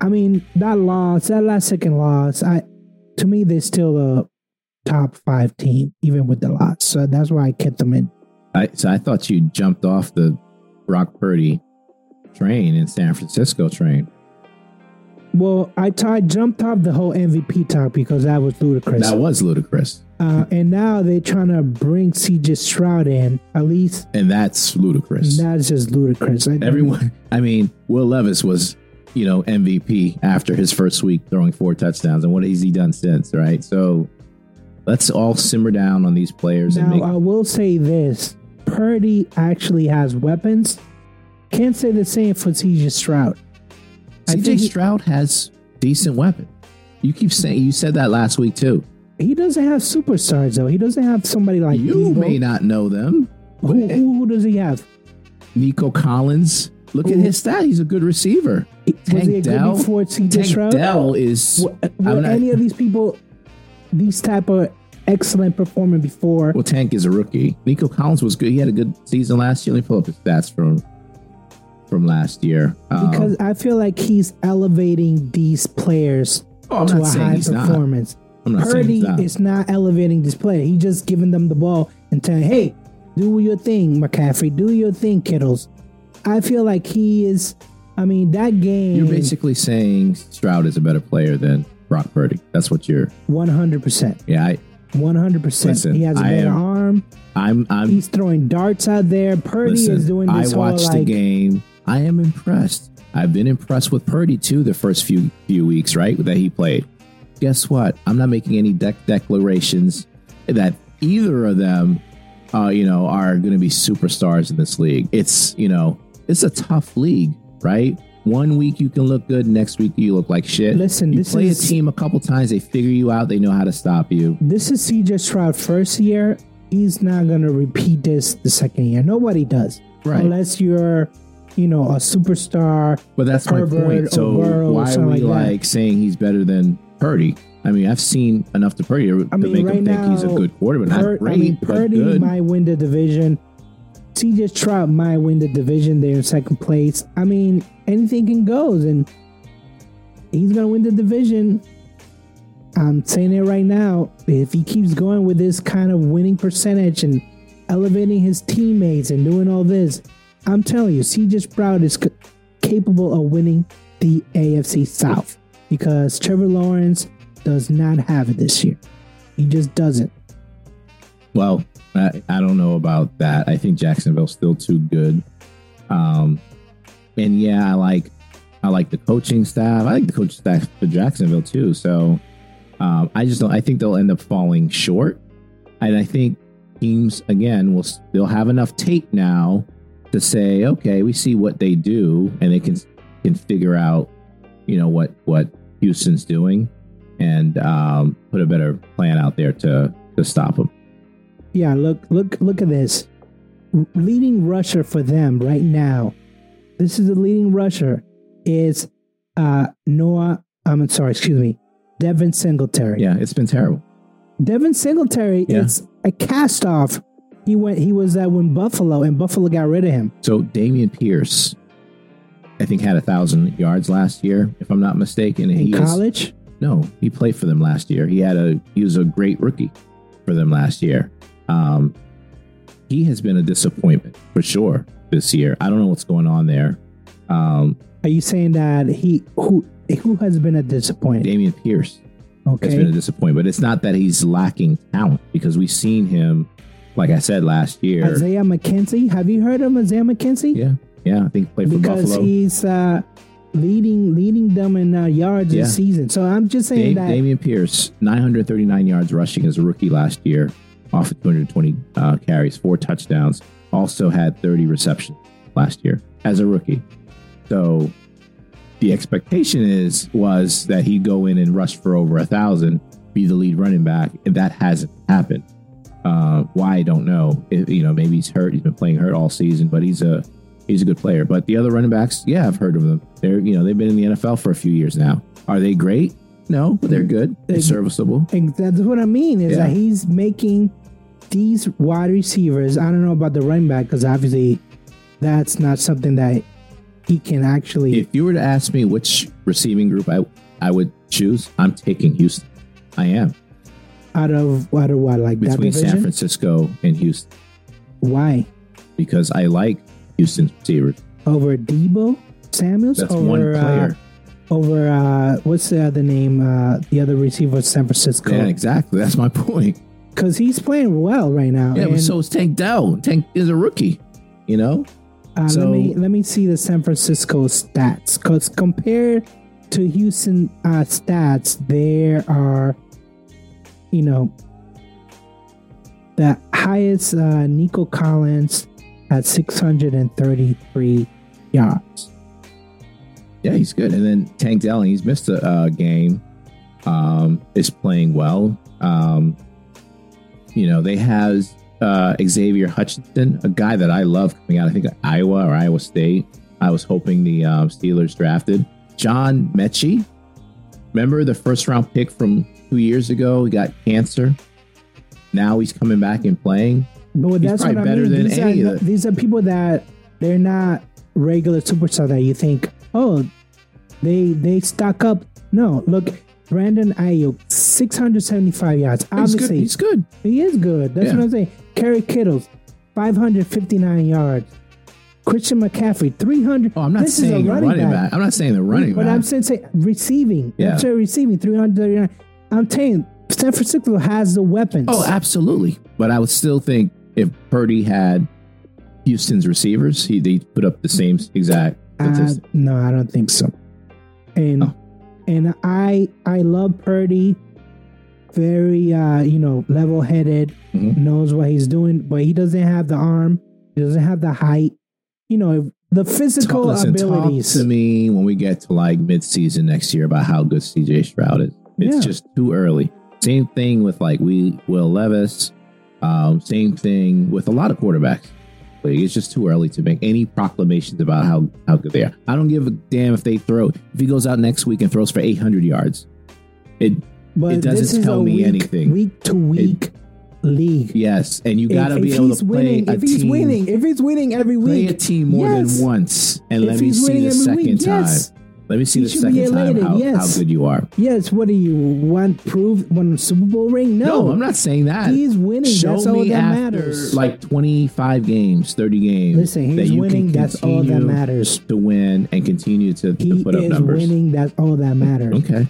Speaker 2: I mean, that loss, that last second loss, I to me, they're still a top five team, even with the loss. So that's why I kept them in.
Speaker 3: I so I thought you jumped off the Brock Purdy train in San Francisco train.
Speaker 2: Well, I t- I jumped off the whole MVP talk because that was ludicrous.
Speaker 3: That was ludicrous.
Speaker 2: uh, and now they're trying to bring CJ Stroud in. At least
Speaker 3: And that's ludicrous.
Speaker 2: that's just ludicrous. I-
Speaker 3: Everyone I mean, Will Levis was you know, MVP after his first week throwing four touchdowns. And what has he done since, right? So let's all simmer down on these players
Speaker 2: Now,
Speaker 3: and make
Speaker 2: I will say this Purdy actually has weapons. Can't say the same for CJ Stroud. I
Speaker 3: CJ Stroud has decent weapons. You keep saying you said that last week too.
Speaker 2: He doesn't have superstars, though. He doesn't have somebody like
Speaker 3: You
Speaker 2: Deebo.
Speaker 3: may not know them.
Speaker 2: Who, who, who does he have?
Speaker 3: Nico Collins. Look at his stat. He's a good receiver.
Speaker 2: Was
Speaker 3: Tank
Speaker 2: he a good before CJ
Speaker 3: Tank
Speaker 2: Stroud?
Speaker 3: Dell is.
Speaker 2: Were, were
Speaker 3: not-
Speaker 2: any of these people these type of excellent performer before?
Speaker 3: Well, Tank is a rookie. Nico Collins was good. He had a good season last year. Let me pull up his stats from from last year. Um,
Speaker 2: because I feel like he's elevating these players
Speaker 3: oh,
Speaker 2: to a high performance.
Speaker 3: I'm not saying
Speaker 2: Purdy
Speaker 3: not.
Speaker 2: is not elevating this player. He's just giving them the ball and telling, "Hey, do your thing, McCaffrey. Do your thing, Kittles." I feel like he is. I mean, that game.
Speaker 3: You're basically saying Stroud is a better player than Brock Purdy. That's what you're.
Speaker 2: one hundred percent.
Speaker 3: Yeah, I,
Speaker 2: One hundred percent. He has a
Speaker 3: I
Speaker 2: better
Speaker 3: am-
Speaker 2: arm.
Speaker 3: I'm. I'm.
Speaker 2: He's throwing darts out there. Purdy
Speaker 3: listen,
Speaker 2: is doing
Speaker 3: I
Speaker 2: this whole
Speaker 3: watched the game. I am impressed. I've been impressed with Purdy too. The first few few weeks, right, that he played. Guess what? I'm not making any dec declarations that either of them, uh, you know, are going to be superstars in this league. It's you know, it's a tough league, right? One week you can look good, next week you look like shit.
Speaker 2: Listen,
Speaker 3: you
Speaker 2: this
Speaker 3: play
Speaker 2: is-
Speaker 3: a team a couple times, they figure you out, they know how to stop you.
Speaker 2: this is CJ Stroud first year. He's not gonna repeat this the second year. Nobody does,
Speaker 3: Right.
Speaker 2: Unless you're, you know, a superstar.
Speaker 3: But that's my point. So
Speaker 2: Burrow
Speaker 3: why are we
Speaker 2: like
Speaker 3: like saying he's better than Purdy? I mean, I've seen enough to Purdy to,
Speaker 2: I mean,
Speaker 3: make
Speaker 2: right
Speaker 3: him think he's a good quarterback. Not
Speaker 2: Pur- I mean,
Speaker 3: but
Speaker 2: Purdy
Speaker 3: good.
Speaker 2: might win the division. CJ Stroud might win the division. They're in second place. I mean, anything can go, and he's gonna win the division. I'm saying it right now. If he keeps going with this kind of winning percentage and elevating his teammates and doing all this, I'm telling you, CJ Stroud is c- capable of winning the AFC South because Trevor Lawrence does not have it this year. He just doesn't.
Speaker 3: Well, I, I don't know about that. I think Jacksonville's still too good. Um, and yeah, I like I like the coaching staff. I like the coaching staff for Jacksonville too. So um, I just don't. I think they'll end up falling short. And I think teams again will they'll have enough tape now to say, okay, we see what they do, and they can can figure out, you know, what what Houston's doing, and um, put a better plan out there to to stop them.
Speaker 2: Yeah, look, look, look at this. Leading rusher for them right now. This is the leading rusher is uh Noah. I'm sorry, excuse me, Devin Singletary.
Speaker 3: Yeah, it's been terrible.
Speaker 2: Devin Singletary
Speaker 3: Yeah.
Speaker 2: is a cast off. He went. He was at when Buffalo, and Buffalo got rid of him.
Speaker 3: So Dameon Pierce, I think, had a thousand yards last year, if I'm not mistaken.
Speaker 2: In
Speaker 3: he is-
Speaker 2: college,
Speaker 3: no, he played for them last year. He had a he was a great rookie for them last year. Um, he has been a disappointment for sure this year. I don't know what's going on there. Um,
Speaker 2: are you saying that he who who has been a disappointment?
Speaker 3: Dameon Pierce okay. has been a disappointment, but it's not that he's lacking talent because we've seen him, like I said last year.
Speaker 2: Isaiah McKenzie. Have you heard of Isaiah McKenzie?
Speaker 3: yeah, yeah, I think he played for
Speaker 2: because
Speaker 3: Buffalo.
Speaker 2: he's uh, leading leading them in uh, yards
Speaker 3: Yeah.
Speaker 2: this season. So I'm just saying
Speaker 3: Dave,
Speaker 2: that
Speaker 3: Dameon Pierce, 939 yards rushing as a rookie last year, off of 220 uh, carries, four touchdowns. Also had 30 receptions last year as a rookie. So the expectation is was that he'd go in and rush for over a thousand, be the lead running back, and that hasn't happened. Uh, why I don't know. If, you know, maybe he's hurt. He's been playing hurt all season, but he's a he's a good player. But the other running backs, yeah, I've heard of them. They're you know they've been in the NFL for a few years now. Are they great? No, but they're good. They're
Speaker 2: They-
Speaker 3: serviceable.
Speaker 2: and that's what I mean is
Speaker 3: Yeah.
Speaker 2: that he's making these wide receivers. I don't know about the running back because obviously that's not something that he can actually.
Speaker 3: If you were to ask me which receiving group I I would choose, I'm taking Houston. I am
Speaker 2: out of out of what like that
Speaker 3: between San? Francisco and Houston
Speaker 2: Why
Speaker 3: because I like Houston's receivers.
Speaker 2: over Deebo Samuels?
Speaker 3: That's
Speaker 2: over,
Speaker 3: one player.
Speaker 2: Uh, over uh, what's the other name? Uh, the other receiver, San Francisco.
Speaker 3: yeah, exactly. That's my point.
Speaker 2: Because he's playing well right now.
Speaker 3: Yeah,
Speaker 2: and
Speaker 3: so is Tank Dell. Tank is a rookie. You know,
Speaker 2: Uh,
Speaker 3: So-
Speaker 2: let me let me see the San Francisco stats because compared to Houston uh, stats, there are, you know, the highest uh, Nico Collins at 633 yards.
Speaker 3: Yeah, he's good. And then Tank Dell, he's missed a uh, game. Um, is playing well. Um, you know, they have uh, Xavier Hutchinson, a guy that I love coming out. I think of Iowa or Iowa State. I was hoping the um, Steelers drafted John Metchie. Remember the first round pick from two years ago? He got cancer. Now he's coming back and playing.
Speaker 2: But
Speaker 3: He's
Speaker 2: that's
Speaker 3: probably better
Speaker 2: mean.
Speaker 3: than
Speaker 2: These
Speaker 3: any
Speaker 2: are,
Speaker 3: of the-
Speaker 2: these are people that they're not regular superstar that you think, oh, they they stock up. No, look, Brandon Aiyuk, 675 yards.
Speaker 3: He's good.
Speaker 2: Obviously,
Speaker 3: He's good.
Speaker 2: He is good. That's
Speaker 3: Yeah.
Speaker 2: what I'm saying. Kerry Kittles, 559 yards. Christian McCaffrey, 300.
Speaker 3: Oh, I'm not
Speaker 2: This is a
Speaker 3: saying running, back. I'm not saying the running back.
Speaker 2: But
Speaker 3: back.
Speaker 2: I'm saying, say, receiving.
Speaker 3: Yeah.
Speaker 2: I'm saying receiving, 339. I'm you, San Francisco has the weapons.
Speaker 3: Oh, absolutely. But I would still think if Purdy had Houston's receivers, he they put up the same exact
Speaker 2: Uh,
Speaker 3: statistic.
Speaker 2: no, I don't think so. And
Speaker 3: Oh.
Speaker 2: and I I love Purdy. Very uh, you know, level headed,
Speaker 3: Mhm.
Speaker 2: knows what he's doing, but he doesn't have the arm, he doesn't have the height. You know, the physical
Speaker 3: Talk- listen,
Speaker 2: abilities.
Speaker 3: Talk to me when we get to like mid-season next year about how good CJ Stroud is. It's
Speaker 2: Yeah.
Speaker 3: just too early. Same thing with like we Will Levis. Um, same thing with a lot of quarterbacks. Like, it's just too early to make any proclamations about how how good they are. I don't give a damn if they throw. If he goes out next week and throws for 800 yards, it
Speaker 2: but
Speaker 3: it doesn't tell me
Speaker 2: week,
Speaker 3: anything.
Speaker 2: Week to week league.
Speaker 3: yes, and you got to
Speaker 2: If-
Speaker 3: be
Speaker 2: if
Speaker 3: able to play
Speaker 2: winning,
Speaker 3: a
Speaker 2: if he's
Speaker 3: team.
Speaker 2: winning, if he's winning every week, play
Speaker 3: a team more
Speaker 2: yes.
Speaker 3: than once, and
Speaker 2: If
Speaker 3: let me see the second
Speaker 2: week,
Speaker 3: time.
Speaker 2: yes.
Speaker 3: Let me see
Speaker 2: He
Speaker 3: the second time how,
Speaker 2: yes.
Speaker 3: how good you are.
Speaker 2: Yes, what do you want? Prove one Super Bowl ring? No,
Speaker 3: No, I'm not saying that.
Speaker 2: He's winning.
Speaker 3: Show
Speaker 2: That's all that
Speaker 3: after
Speaker 2: matters.
Speaker 3: like 25 games, 30 games.
Speaker 2: Listen,
Speaker 3: that
Speaker 2: he's
Speaker 3: you
Speaker 2: winning. That's all that matters.
Speaker 3: To win and continue to, to put up
Speaker 2: is
Speaker 3: numbers.
Speaker 2: winning. That's all that matters.
Speaker 3: Okay,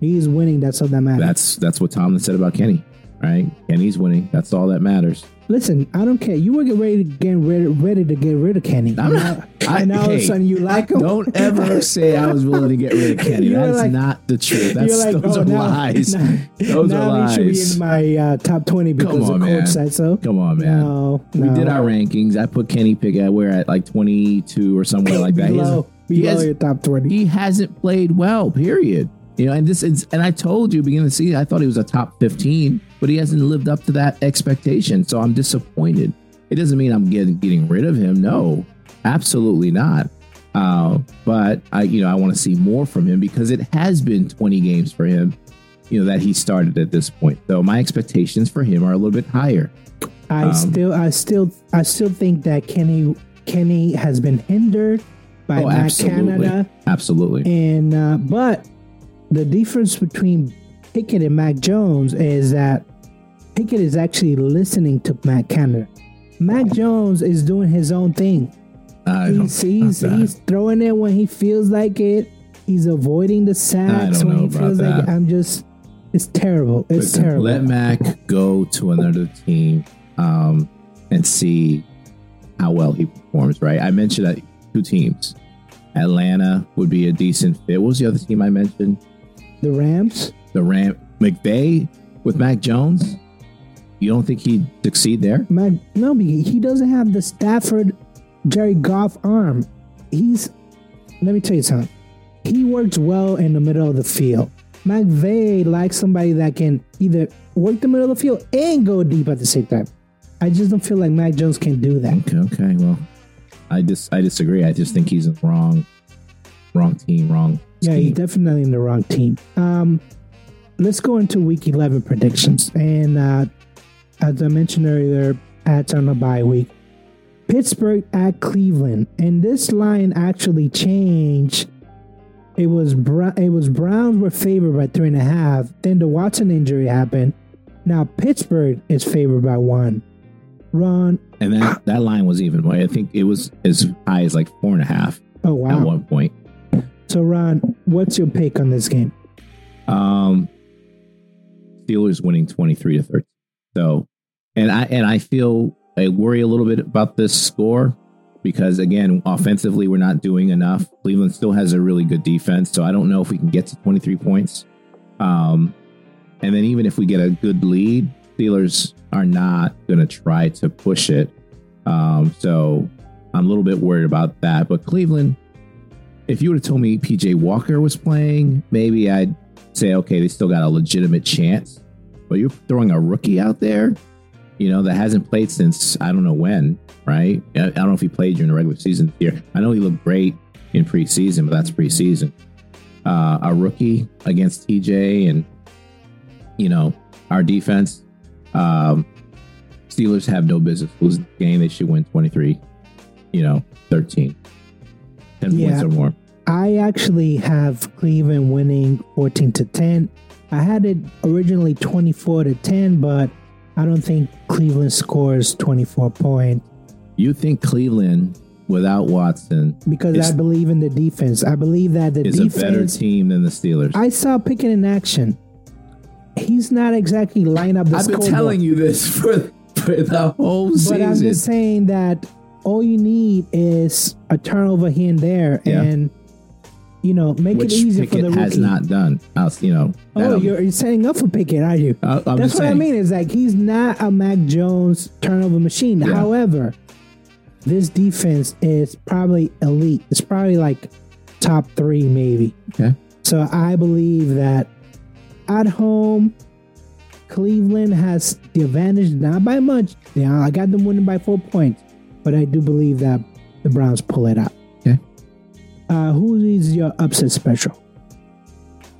Speaker 2: He is winning. That's all that matters.
Speaker 3: that's that's what Tomlin said about Kenny. Right, Kenny's winning. That's all that matters.
Speaker 2: Listen, I don't care. You were getting ready to get ready, ready to get rid of Kenny.
Speaker 3: I'm not- I-
Speaker 2: and now all of a sudden you like him.
Speaker 3: Don't ever say I was willing to get rid of Kenny. That's
Speaker 2: like-
Speaker 3: not the truth. That's
Speaker 2: like,
Speaker 3: those
Speaker 2: oh,
Speaker 3: are
Speaker 2: now,
Speaker 3: lies.
Speaker 2: Now,
Speaker 3: Those
Speaker 2: now
Speaker 3: are
Speaker 2: he should be in my uh, top twenty because
Speaker 3: Come
Speaker 2: the
Speaker 3: on,
Speaker 2: coach
Speaker 3: man.
Speaker 2: said so.
Speaker 3: Come on, man.
Speaker 2: No,
Speaker 3: We
Speaker 2: no.
Speaker 3: did our rankings. I put Kenny Pickett. We're at like 22 or somewhere like that.
Speaker 2: Below,
Speaker 3: he
Speaker 2: below your top twenty.
Speaker 3: he hasn't played well. Period. You know, and this is, and I told you beginning of the season, I thought he was a top 15, but he hasn't lived up to that expectation. So I'm disappointed. It doesn't mean I'm getting getting rid of him. No, absolutely not. Uh, but I, you know, I want to see more from him because it has been 20 games for him. You know that he started at this point. So my expectations for him are a little bit higher.
Speaker 2: I
Speaker 3: Um,
Speaker 2: still, I still, I still think that Kenny, Kenny has been hindered by
Speaker 3: oh, absolutely,
Speaker 2: Canada,
Speaker 3: absolutely.
Speaker 2: and uh, but the difference between Pickett and Mac Jones is that Pickett is actually listening to Matt Canada. Mac Jones is doing his own thing. He's he's, he's throwing it when he feels like it. He's avoiding the sacks when he feels like it. I'm just. It's terrible. It's
Speaker 3: Listen,
Speaker 2: terrible.
Speaker 3: Let Mac go to another team um, and see how well he performs. Right? I mentioned that two teams. Atlanta would be a decent fit. What was the other team I mentioned?
Speaker 2: The Rams.
Speaker 3: The Ram McVay with Mac Jones. You don't think he'd succeed there?
Speaker 2: Mac, no, he doesn't have the Stafford Jared Goff arm. He's. Let me tell you something. He works well in the middle of the field. McVay likes somebody that can either work the middle of the field and go deep at the same time. I just don't feel like Mac Jones can do that.
Speaker 3: Okay, okay. Well, I just I disagree. I just think he's in the wrong, wrong team, wrong.
Speaker 2: Yeah, he's definitely in the wrong team. Um, let's go into week 11 predictions. And uh, as I mentioned earlier, Pats on a bye week. Pittsburgh at Cleveland. And this line actually changed. It was Bra- it was Browns were favored by three and a half. Then the Watson injury happened. Now Pittsburgh is favored by one. Ron,
Speaker 3: and that that line was even more. I think it was as high as like four and a half
Speaker 2: oh wow!
Speaker 3: at one point.
Speaker 2: So Ron, what's your pick on this game?
Speaker 3: Um, Steelers winning twenty three to thirteen. So, and I and I feel I worry a little bit about this score because again, offensively, we're not doing enough. Cleveland still has a really good defense, so I don't know if we can get to 23 points. Um, and then even if we get a good lead, Steelers are not going to try to push it. Um, so I'm a little bit worried about that. But Cleveland, if you would have told me PJ Walker was playing, maybe I'd say, okay, they still got a legitimate chance. But you're throwing a rookie out there, you know, that hasn't played since I don't know when, right? I don't know if he played during the regular season here. I know he looked great in preseason, but that's preseason. Uh, a rookie against TJ and, you know, our defense. Um, Steelers have no business losing the game. They should win 23, you know, 13. 10
Speaker 2: Yeah.
Speaker 3: points or more.
Speaker 2: I actually have Cleveland winning 14 to 10. I had it originally 24 to 10, but I don't think Cleveland scores 24 points
Speaker 3: You think Cleveland without Watson
Speaker 2: because
Speaker 3: Is-
Speaker 2: I believe in the defense. I believe that the defense
Speaker 3: is a better team than the Steelers?
Speaker 2: I saw Pickett in action. He's not exactly line up the
Speaker 3: I've been telling you this for, for the whole season.
Speaker 2: But I'm just saying that all you need is a turnover here and there,
Speaker 3: Yeah.
Speaker 2: and you know, make
Speaker 3: which
Speaker 2: it easy
Speaker 3: Pickett
Speaker 2: for the rookie.
Speaker 3: has not done. I'll, you know,
Speaker 2: oh, you're, you're setting up for Pickett, are you?
Speaker 3: I- I'm
Speaker 2: That's what I mean. Is like he's not a Mac Jones turnover machine.
Speaker 3: Yeah.
Speaker 2: However, this defense is probably elite. It's probably like top three, maybe.
Speaker 3: Okay.
Speaker 2: So I believe that at home, Cleveland has the advantage, not by much. Yeah, I got them winning by four points, but I do believe that the Browns pull it out. Uh, who is your upset special?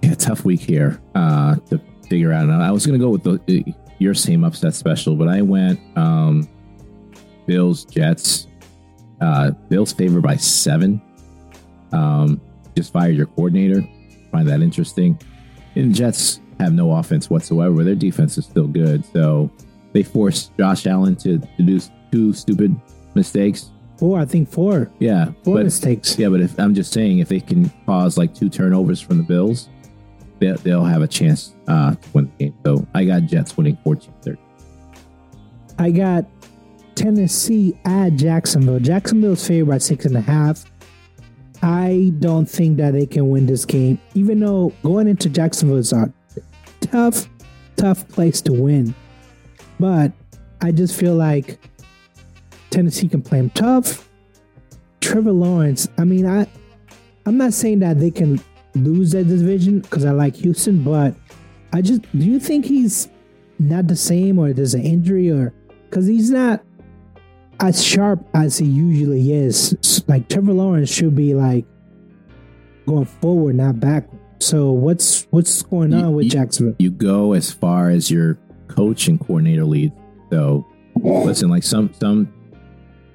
Speaker 3: Yeah, tough week here uh, to figure out. I was going to go with the your same upset special, but I went um, Bills Jets. Uh, Bills favored by seven. Um, just fired your coordinator. Find that interesting. And Jets have no offense whatsoever. Their defense is still good, so they forced Josh Allen to, to do two stupid mistakes.
Speaker 2: Four, I think four.
Speaker 3: Yeah,
Speaker 2: Four
Speaker 3: but
Speaker 2: mistakes.
Speaker 3: yeah, but if I'm just saying, if they can cause like two turnovers from the Bills, they, they'll have a chance uh, to win the game. So I got Jets winning 14 30.
Speaker 2: I got Tennessee at Jacksonville. Jacksonville's favored by six and a half. I don't think that they can win this game, even though going into Jacksonville is a tough, tough place to win. But I just feel like Tennessee can play them tough. Trevor Lawrence, I mean, I, I'm not saying that they can lose that division because I like Houston, but I just do you think he's not the same or there's an injury or because he's not as sharp as he usually is. Like Trevor Lawrence should be like going forward, not backward. So what's what's going
Speaker 3: You-
Speaker 2: on with
Speaker 3: you-
Speaker 2: Jacksonville?
Speaker 3: You go as far as your coach and coordinator lead. So listen, like some some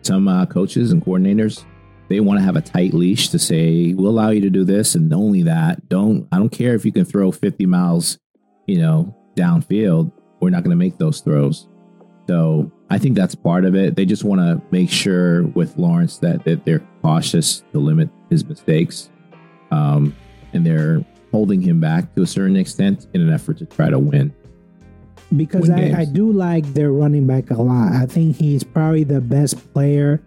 Speaker 3: some uh, coaches and coordinators, they want to have a tight leash to say we'll allow you to do this and only that. Don't I don't care if you can throw 50 miles, you know, downfield. We're not going to make those throws. So I think that's part of it. They just want to make sure with Lawrence that, that they're cautious to limit his mistakes. Um, and they're holding him back to a certain extent in an effort to try to win.
Speaker 2: Because I. I do like their running back a lot. I think he's probably the best player,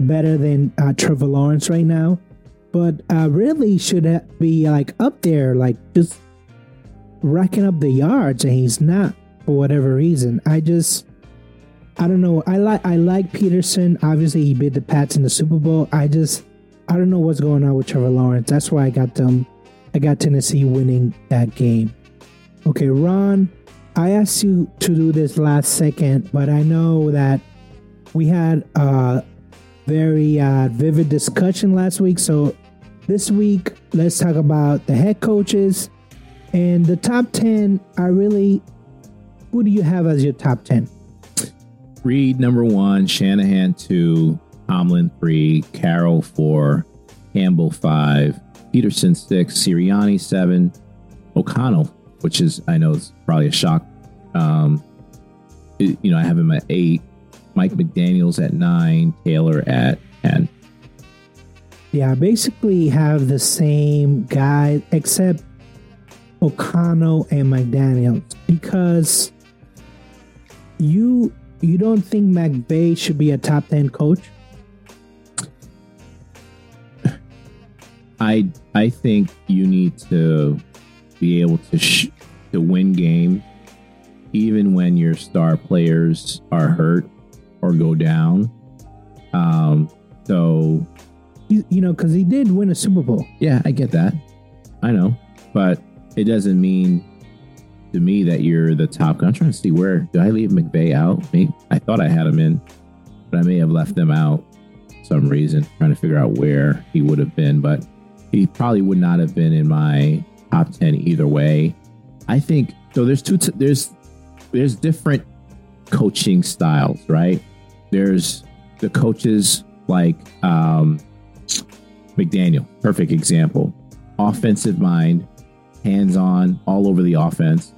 Speaker 2: better than uh, Trevor Lawrence right now. But uh, really should be like up there, like just racking up the yards, and he's not for whatever reason. I just, I don't know. I like I like Pederson. Obviously, he beat the Pats in the Super Bowl. I just, I don't know what's going on with Trevor Lawrence. That's why I got them. I got Tennessee winning that game. Okay, Ron, I asked you to do this last second, but I know that we had a very uh, vivid discussion last week. So this week, let's talk about the head coaches and the top 10. I really, who do you have as your top 10?
Speaker 3: Reid number one, Shanahan two, Tomlin three, Carroll four, Campbell five, Pederson six, Sirianni seven, O'Connell, which is I know is probably a shock. Um, it- you know I have him at eight, Mike McDaniel's at nine, Taylor at ten.
Speaker 2: Yeah, I basically have the same guy except O'Connell and McDaniels because you you don't think McVay should be a top ten coach?
Speaker 3: I I think you need to be able to sh- to win games even when your star players are hurt or go down. Um, so
Speaker 2: You, you know, because he did win a Super Bowl.
Speaker 3: yeah, I get that. I know, but it doesn't mean to me that you're the top. I'm trying to see where did I leave McVay out? Maybe I thought I had him in, but I may have left them out for some reason. Trying to figure out where he would have been, but he probably would not have been in my top ten either way. I think so. There's two. T- there's there's different coaching styles, right? There's the coaches like um, McDaniel, perfect example. Offensive mind, hands on, all over the offense.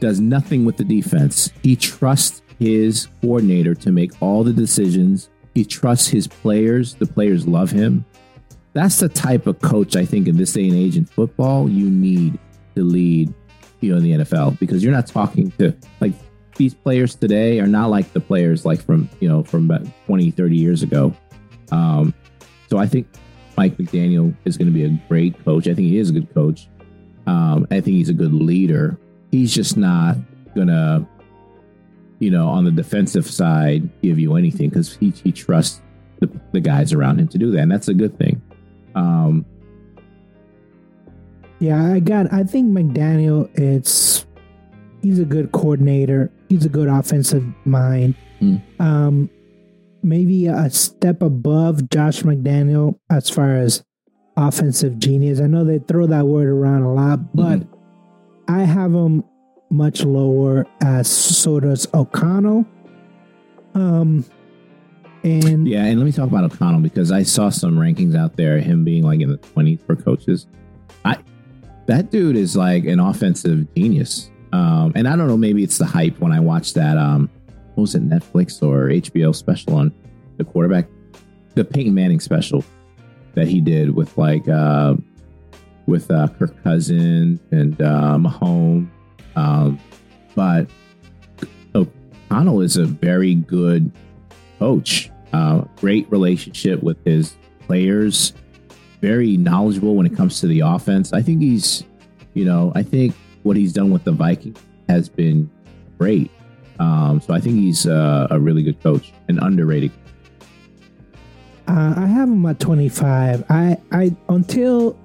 Speaker 3: Does nothing with the defense. He trusts his coordinator to make all the decisions. He trusts his players. The players love him. That's the type of coach I think in this day and age in football you need to lead, you know, in the NFL because you're not talking to like these players today are not like the players like from, you know, from about 20, 30 years ago. Um, so I think Mike McDaniel is going to be a great coach. I think he is a good coach. Um, I think he's a good leader. He's just not gonna, you know, on the defensive side, give you anything because he, he trusts the, the guys around him to do that, and that's a good thing. Um,
Speaker 2: Yeah, I got. I think McDaniel. It's he's a good coordinator. He's a good offensive mind.
Speaker 3: Mm.
Speaker 2: Um, maybe a step above Josh McDaniel as far as offensive genius. I know they throw that word around a lot, but I have him much lower as so does O'Connell. Um, and
Speaker 3: yeah, and let me talk about O'Connell because I saw some rankings out there, him being like in the 20s for coaches. I that dude is like an offensive genius. Um, and I don't know, maybe it's the hype when I watched that um what was it, Netflix or HBO special on the quarterback, the Peyton Manning special that he did with like uh with uh Kirk Cousins and uh Mahomes. Um, but O'Connell is a very good coach. Uh, great relationship with his players. Very knowledgeable when it comes to the offense. I think he's, you know, I think what he's done with the Vikings has been great. Um, so I think he's uh, a really good coach and underrated.
Speaker 2: Uh, I have him at 25. I, I until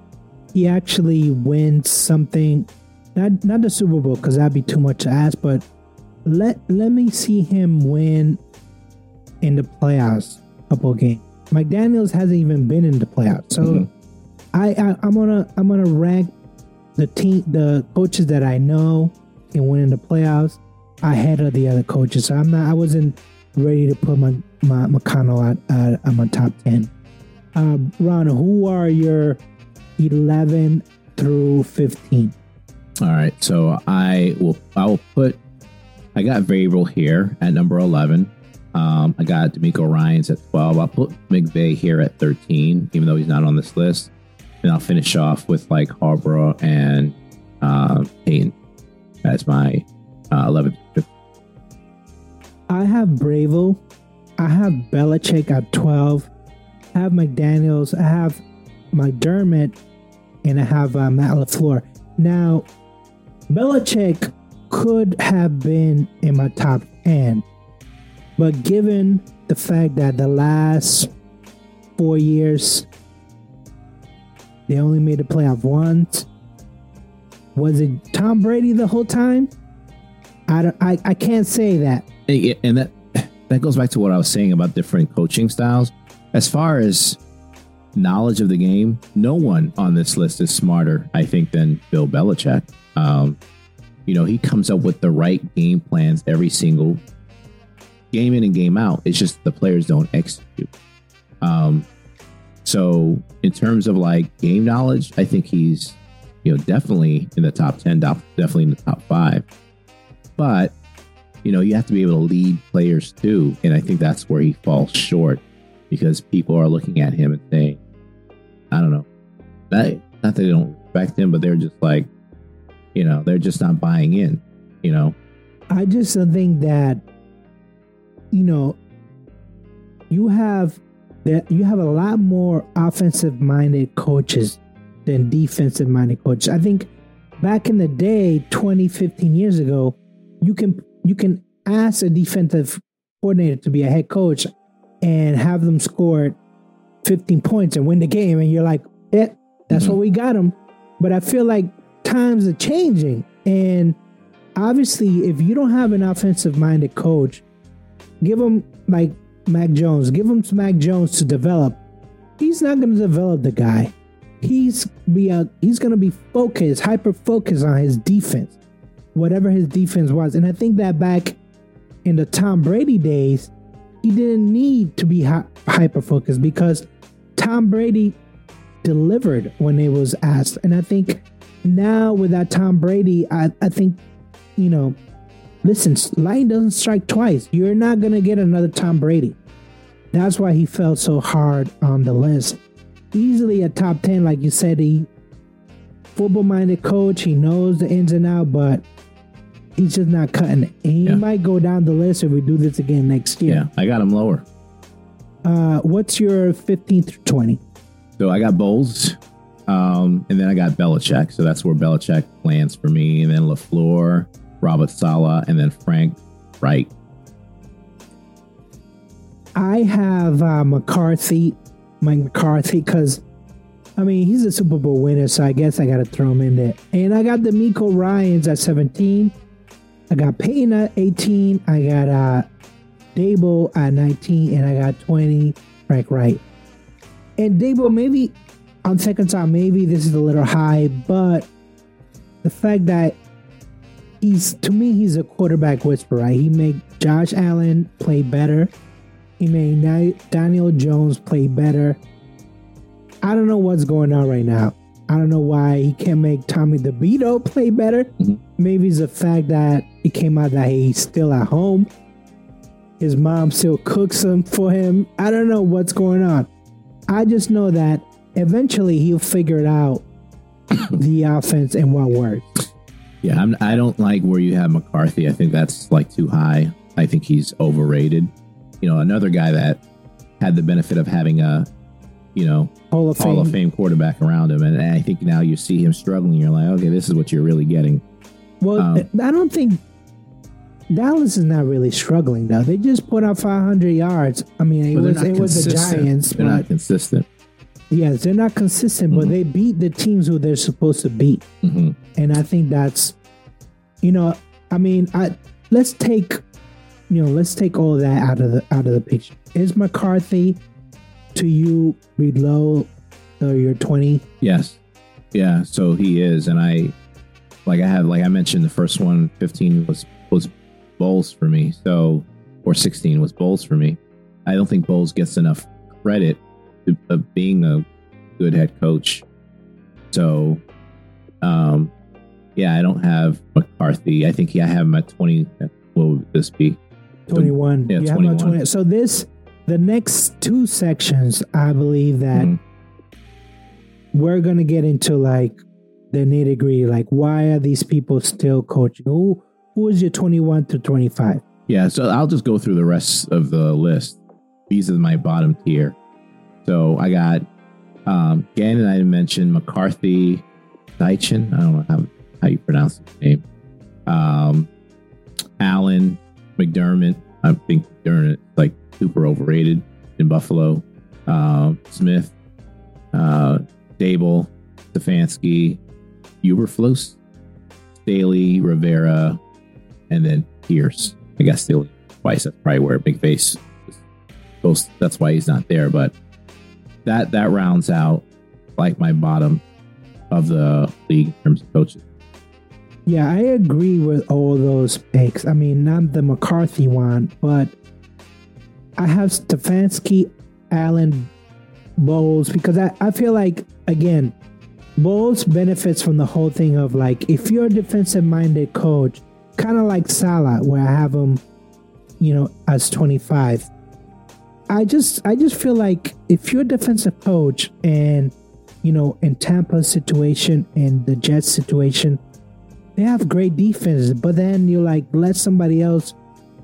Speaker 2: he actually wins something, not not the Super Bowl because that'd be too much to ask. But let let me see him win in the playoffs. A couple of games. McDaniel's hasn't even been in the playoffs, so
Speaker 3: Mhm.
Speaker 2: I, I I'm gonna I'm gonna rank the team the coaches that I know can win in the playoffs ahead of the other coaches. So I'm not I wasn't ready to put my my McConnell at uh, at my top ten. Um, Ron, who are your eleven through fifteen?
Speaker 3: All right, so I will I will put I got Vrabel here at number eleven. Um, I got DeMeco Ryans at twelve. I'll put McVay here at thirteen, even though he's not on this list. And I'll finish off with like Harbaugh and uh, Payton as my uh.
Speaker 2: I have Bravo. I have Belichick at 12. I have McDaniels. I have McDermott. And I have uh, Matt LaFleur. Now, Belichick could have been in my top 10. But given the fact that the last four years, they only made the playoff once, was it Tom Brady the whole time? I, don't, I, I can't say that.
Speaker 3: And that that goes back to what I was saying about different coaching styles. As far as knowledge of the game, no one on this list is smarter, I think, than Bill Belichick. Um, you know, he comes up with the right game plans every single game in and game out. It's just the players don't execute. Um, so in terms of like game knowledge, I think he's you know definitely in the top ten, def- definitely in the top five. But you know, you have to be able to lead players too. And I think that's where he falls short because people are looking at him and saying, I don't know, not, not that they don't respect him, but they're just like, you know, they're just not buying in, you know?
Speaker 2: I just think that, you know, you have that you have a lot more offensive minded coaches than defensive minded coaches. I think back in the day, 20, 15 years ago, you can you can ask a defensive coordinator to be a head coach and have them score 15 points and win the game and you're like, "Yeah, that's mm-hmm. what we got them." But I feel like times are changing and obviously if you don't have an offensive minded coach, give him like Mac Jones, give him some Mac Jones to develop. He's not going to develop the guy. He's be a, he's going to be focused, hyper focused on his defense, whatever his defense was. And I think that back in the Tom Brady days, he didn't need to be hyper focused because Tom Brady delivered when it was asked. And I think now with that Tom Brady, I, I think, you know, listen, lightning doesn't strike twice. You're not going to get another Tom Brady. That's why he fell so hard on the list. Easily a top 10, like you said, he football minded coach. He knows the ins and outs, but he's just not cutting it. And he yeah. might go down the list if we do this again next year.
Speaker 3: Yeah, I got him lower.
Speaker 2: Uh, what's your 15th through 20?
Speaker 3: So I got Bowles, um, and then I got Belichick. So that's where Belichick lands for me. And then LaFleur, Robert Saleh, and then Frank Reich.
Speaker 2: I have uh, McCarthy, Mike McCarthy, because I mean he's a Super Bowl winner, so I guess I got to throw him in there. And I got DeMeco Ryans at 17. I got Payton at 18. I got uh, Daboll at 19, and I got 20. Frank Reich. And Daboll, maybe on second thought, maybe this is a little high, but the fact that he's to me he's a quarterback whisperer. He made Josh Allen play better. He made Daniel Jones play better. I don't know what's going on right now. I don't know why he can't make Tommy DeVito play better. Mm-hmm. Maybe it's the fact that it came out that he's still at home. His mom still cooks him for him. I don't know what's going on. I just know that eventually he'll figure it out the offense and what works.
Speaker 3: Yeah, I'm, I do not like where you have McCarthy. I think that's like too high. I think he's overrated. You know, another guy that had the benefit of having a, you know,
Speaker 2: Hall of,
Speaker 3: Hall
Speaker 2: Fame.
Speaker 3: of Fame quarterback around him, and I think now you see him struggling. You're like, okay, this is what you're really getting.
Speaker 2: Well, um, I don't think Dallas is not really struggling though. They just put up 500 yards. I mean, it was it was the Giants.
Speaker 3: They're not consistent.
Speaker 2: Yes, they're not consistent, mm-hmm. but they beat the teams who they're supposed to beat. Mm-hmm. And I think that's, you know, I mean, I let's take, you know, let's take all that out of the out of the picture. Is McCarthy to you below your twenty?
Speaker 3: Yes, yeah. So he is, and I, like I have, like I mentioned, the first one, 15 was was Bowles for me. So, or 16 was Bowles for me. I don't think Bowles gets enough credit of being a good head coach. So, um, yeah, I don't have McCarthy. I think yeah, I have him at twenty. What would this be?
Speaker 2: Twenty-one. Yeah, twenty-one. 20. So this, the next two sections, I believe that mm-hmm. we're gonna get into like the nitty gritty. Like, why are these people still coaching? Who who is your twenty-one to twenty-five?
Speaker 3: Yeah, so I'll just go through the rest of the list. These are my bottom tier. So I got um, Gannon, I mentioned McCarthy, Deitchen. I don't know how, how you pronounce his name. Um, Allen, McDermott. I think McDermott like super overrated in Buffalo. Uh, Smith, uh, Daboll, Stefanski, Eberflus, Staley, Rivera, and then Pierce. I guess Staley twice. That's probably where Big Face. Goes, that's why he's not there. But that that rounds out like my bottom of the league in terms of coaches.
Speaker 2: Yeah, I agree with all those picks. I mean, not the McCarthy one, but I have Stefanski, Allen, Bowles, because I, I feel like, again, Bowles benefits from the whole thing of like, if you're a defensive minded coach, kind of like Saleh, where I have him, you know, as 25. I just I just feel like if you're a defensive coach and you know in Tampa's situation and the Jets situation, they have great defense, but then you like let somebody else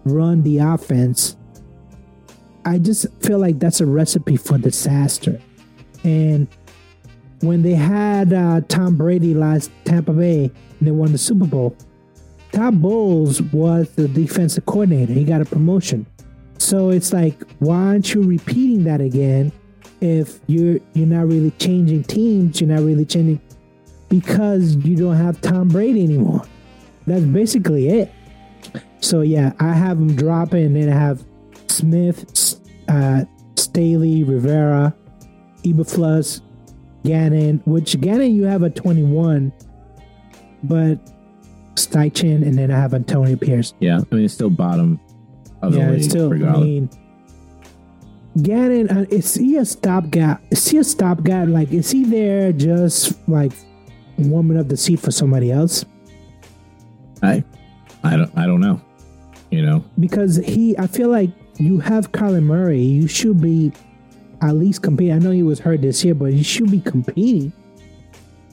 Speaker 2: run the offense. I just feel like that's a recipe for disaster. And when they had uh, Tom Brady last Tampa Bay and they won the Super Bowl, Todd Bowles was the defensive coordinator. He got a promotion. So it's like, why aren't you repeating that again? If you're you're not really changing teams, you're not really changing because you don't have Tom Brady anymore. That's basically it. So yeah, I have them dropping, and then I have Smith, uh, Staley, Rivera, Eberflus, Gannon. Which Gannon you have a twenty-one, but Steichen, and then I have Antonio Pierce.
Speaker 3: Yeah, I mean it's still bottom of
Speaker 2: yeah,
Speaker 3: the
Speaker 2: it's
Speaker 3: league.
Speaker 2: still. I mean, Gannon, uh, is he a stopgap? Is he a stopgap? Like, is he there just like warming up the seat for somebody else?
Speaker 3: I, I don't, I don't know. You know,
Speaker 2: Because he, I feel like you have Kyler Murray. You should be at least competing. I know he was hurt this year, but you should be competing.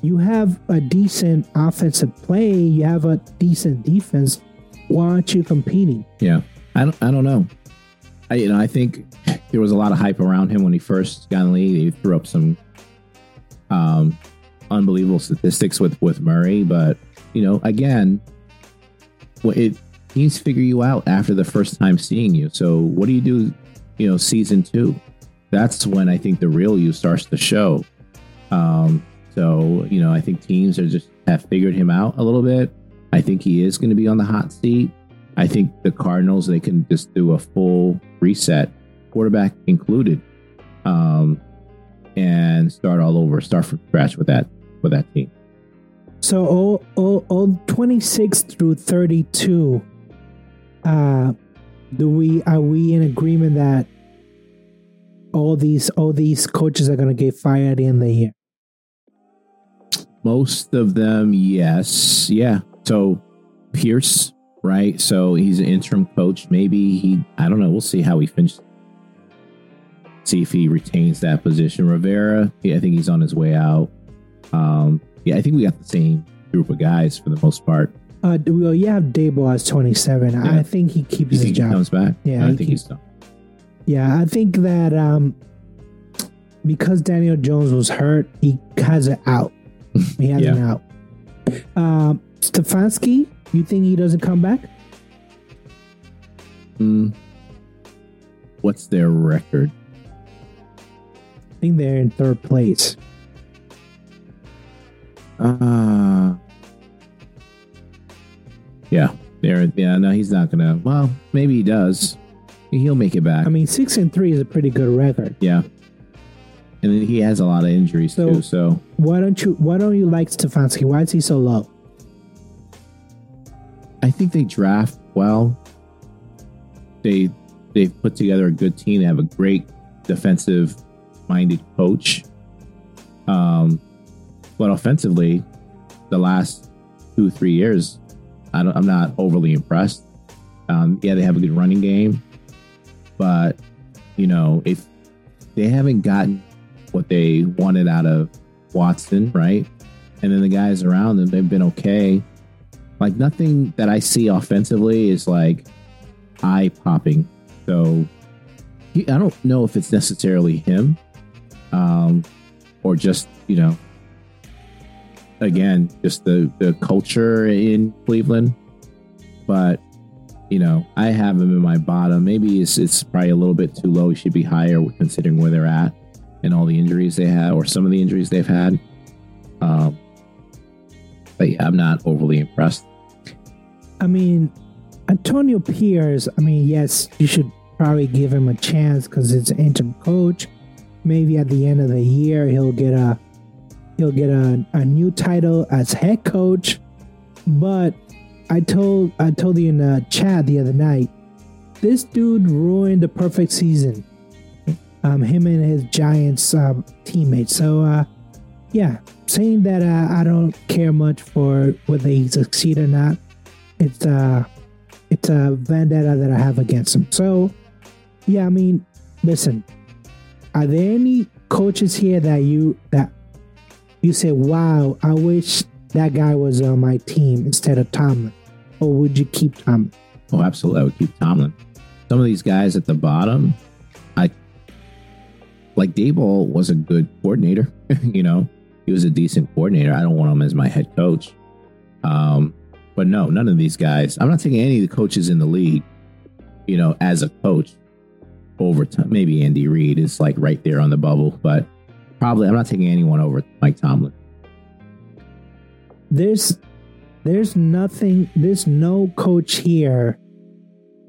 Speaker 2: You have a decent offensive play. You have a decent defense. Why aren't you competing?
Speaker 3: yeah. I don't, I don't know. I, you know, I think there was a lot of hype around him when he first got in the league. He threw up some, um, unbelievable statistics with with Murray, but you know, again, it teams figure you out after the first time seeing you. So what do you do? You know, season two. That's when I think the real you starts to show. Um, so you know, I think teams are just have figured him out a little bit. I think he is going to be on the hot seat. I think the Cardinals they can just do a full reset, quarterback included, um, and start all over, start from scratch with that with that team.
Speaker 2: So all, all, all 26 through 32, uh, do we are we in agreement that all these all these coaches are gonna get fired at the end of the year?
Speaker 3: Most of them, yes, yeah. So Pierce, right? So he's an interim coach. Maybe he, I don't know. We'll see how he finishes. See if he retains that position. Rivera, yeah, I think he's on his way out. Um, yeah, I think we got the same group of guys for the most part.
Speaker 2: Uh, do we, well, you have Daboll as 27.
Speaker 3: Yeah.
Speaker 2: I think he keeps
Speaker 3: You
Speaker 2: his
Speaker 3: he
Speaker 2: job.
Speaker 3: comes back?
Speaker 2: Yeah,
Speaker 3: I think
Speaker 2: keeps-
Speaker 3: he's done.
Speaker 2: Yeah, I think that um, because Daniel Jones was hurt, he has it out. He has an out. Um, Stefanski, you think he doesn't come back?
Speaker 3: Hmm. What's their record?
Speaker 2: I think they're in third place.
Speaker 3: Uh yeah, there. Yeah, no, he's not gonna. Well, maybe he does. He'll make it back.
Speaker 2: I mean, six and three is a pretty good record.
Speaker 3: yeah, and then he has a lot of injuries
Speaker 2: So-
Speaker 3: too. So
Speaker 2: Why don't you Why don't you like Stefanski? Why is he so low?
Speaker 3: I think they draft well. They they've put together a good team. They have a great defensive minded coach. Um, but offensively, the last two three years, I don't, I'm not overly impressed. Um, yeah, they have a good running game, but you know if they haven't gotten what they wanted out of Watson, right? And then the guys around them, they've been okay. Like nothing that I see offensively is like eye popping. So he, I don't know if it's necessarily him, um, or just you know, again, just the the culture in Cleveland. But you know, I have him in my bottom. Maybe it's it's probably a little bit too low. He should be higher considering where they're at and all the injuries they have, or some of the injuries they've had. Um, but yeah, I'm not overly impressed.
Speaker 2: I mean, Antonio Pierce. I mean, yes, you should probably give him a chance because it's an interim coach. Maybe at the end of the year he'll get a he'll get a, a new title as head coach. But I told I told you in the chat the other night, this dude ruined the perfect season. Um, him and his Giants um, teammates. So uh, yeah, saying that uh, I don't care much for whether he succeed or not. It's uh it's a vendetta that I have against him. So yeah, I mean, listen, are there any coaches here that you that you say, "Wow, I wish that guy was on my team instead of Tomlin," or would you keep Tomlin?
Speaker 3: Oh, absolutely. I would keep Tomlin. Some of these guys at the bottom, I like Daboll was a good coordinator. you know, he was a decent coordinator. I don't want him as my head coach. Um, but no, none of these guys. I'm not taking any of the coaches in the league. You know, as a coach, over time. Maybe Andy Reid is like right there on the bubble, but probably I'm not taking anyone over Mike Tomlin.
Speaker 2: There's there's nothing there's no coach here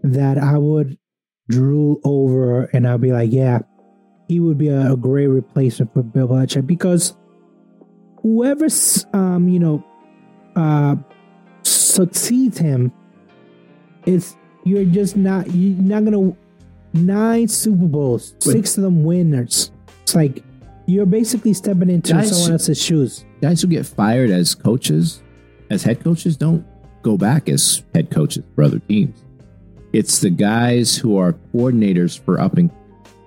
Speaker 2: that I would drool over and I'll be like, yeah, he would be a, a great replacement for Bill Belichick because whoever's um, you know, uh succeeds him, it's you're just not you're not gonna nine Super Bowls, six of them winners. It's like you're basically stepping into
Speaker 3: Guys-
Speaker 2: someone else's shoes.
Speaker 3: Guys who get fired as coaches, as head coaches, don't go back as head coaches for other teams. It's the guys who are coordinators for up and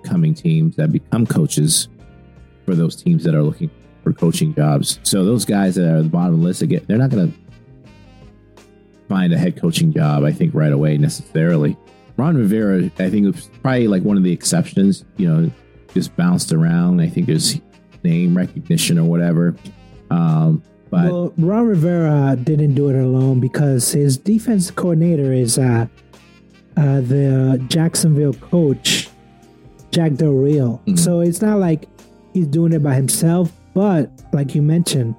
Speaker 3: coming teams that become coaches for those teams that are looking for coaching jobs. So those guys that are at the bottom of the list, again, they're not going to find a head coaching job, I think, right away necessarily. Ron Rivera, I think, was probably like one of the exceptions. You know, just bounced around. I think there's name recognition or whatever. Um, but
Speaker 2: well, Ron Rivera didn't do it alone because his defense coordinator is uh, uh, the Jacksonville coach, Jack Del Rio.
Speaker 3: Mhm.
Speaker 2: So it's not like he's doing it by himself, but like you mentioned,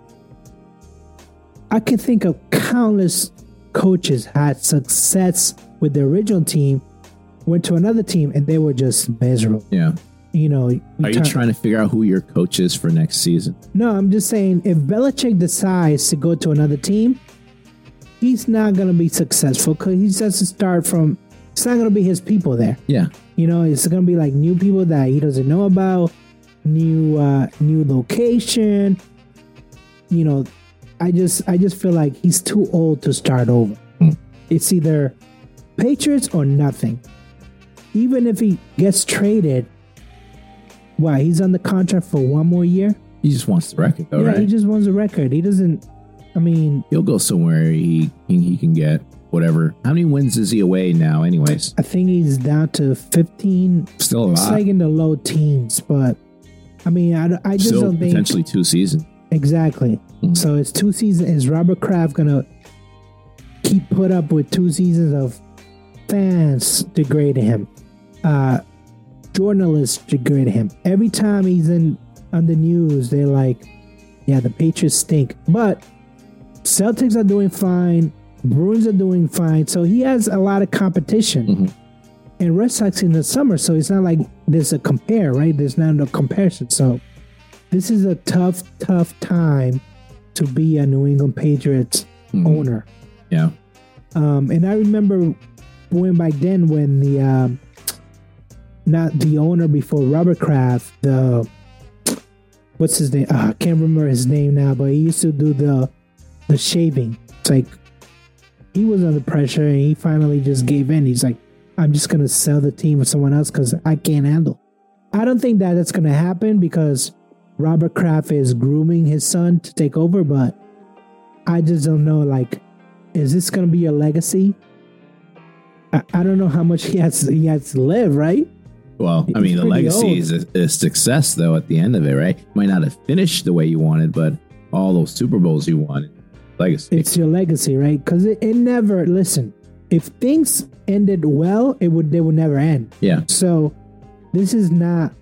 Speaker 2: I can think of countless coaches had success with the original team, went to another team, and they were just miserable.
Speaker 3: yeah,
Speaker 2: You know,
Speaker 3: are you trying to figure out who your coach is for next season?
Speaker 2: No, I'm just saying if Belichick decides to go to another team, he's not going to be successful because he has to start from. It's not going to be his people there.
Speaker 3: Yeah,
Speaker 2: You know, it's going to be like new people that he doesn't know about, new uh new location. You know, I just I just feel like he's too old to start over.
Speaker 3: Hmm.
Speaker 2: It's either Patriots or nothing. Even if he gets traded, why he's on the contract for one more year?
Speaker 3: he just wants the record, though,
Speaker 2: yeah,
Speaker 3: right?
Speaker 2: he just wants a record. He doesn't. I mean,
Speaker 3: He'll go somewhere he he, can get whatever. How many wins is he away now? Anyways,
Speaker 2: I think he's down to 15.
Speaker 3: still a
Speaker 2: It's like in the low teens, but I mean, I, I just
Speaker 3: Still
Speaker 2: don't think
Speaker 3: potentially two seasons.
Speaker 2: Exactly.
Speaker 3: Mhm.
Speaker 2: So it's two seasons. Is Robert Kraft gonna keep put up with two seasons of fans degrading him, uh, journalists degrading him? Every time he's in on the news, they're like, "Yeah, the Patriots stink," but Celtics are doing fine. Bruins are doing fine. So he has a lot of competition.
Speaker 3: Mhm.
Speaker 2: And Red Sox in the summer, so it's not like there's a compare, right? There's not a comparison. So this is a tough, tough time to be a New England Patriots
Speaker 3: Mhm.
Speaker 2: owner.
Speaker 3: Yeah,
Speaker 2: Um, and I remember when back then when the um, not the owner before Robert Kraft, the what's his name? Ah, I can't remember his name now, but he used to do the the shaving. It's like he was under pressure and he finally just gave in. He's like, I'm just gonna sell the team to someone else because I can't handle. I don't think that that's gonna happen because Robert Kraft is grooming his son to take over, but I just don't know. Like, is this gonna be a legacy? I, I don't know how much he has he has to live, right?
Speaker 3: Well, I mean, the legacy
Speaker 2: old.
Speaker 3: is a, a success, though. At the end of it, right? Might not have finished the way you wanted, but all those Super Bowls you wanted, legacy.
Speaker 2: It's your legacy, right? Because it, it never. Listen, if things ended well, it would they would never end.
Speaker 3: yeah,
Speaker 2: So this is not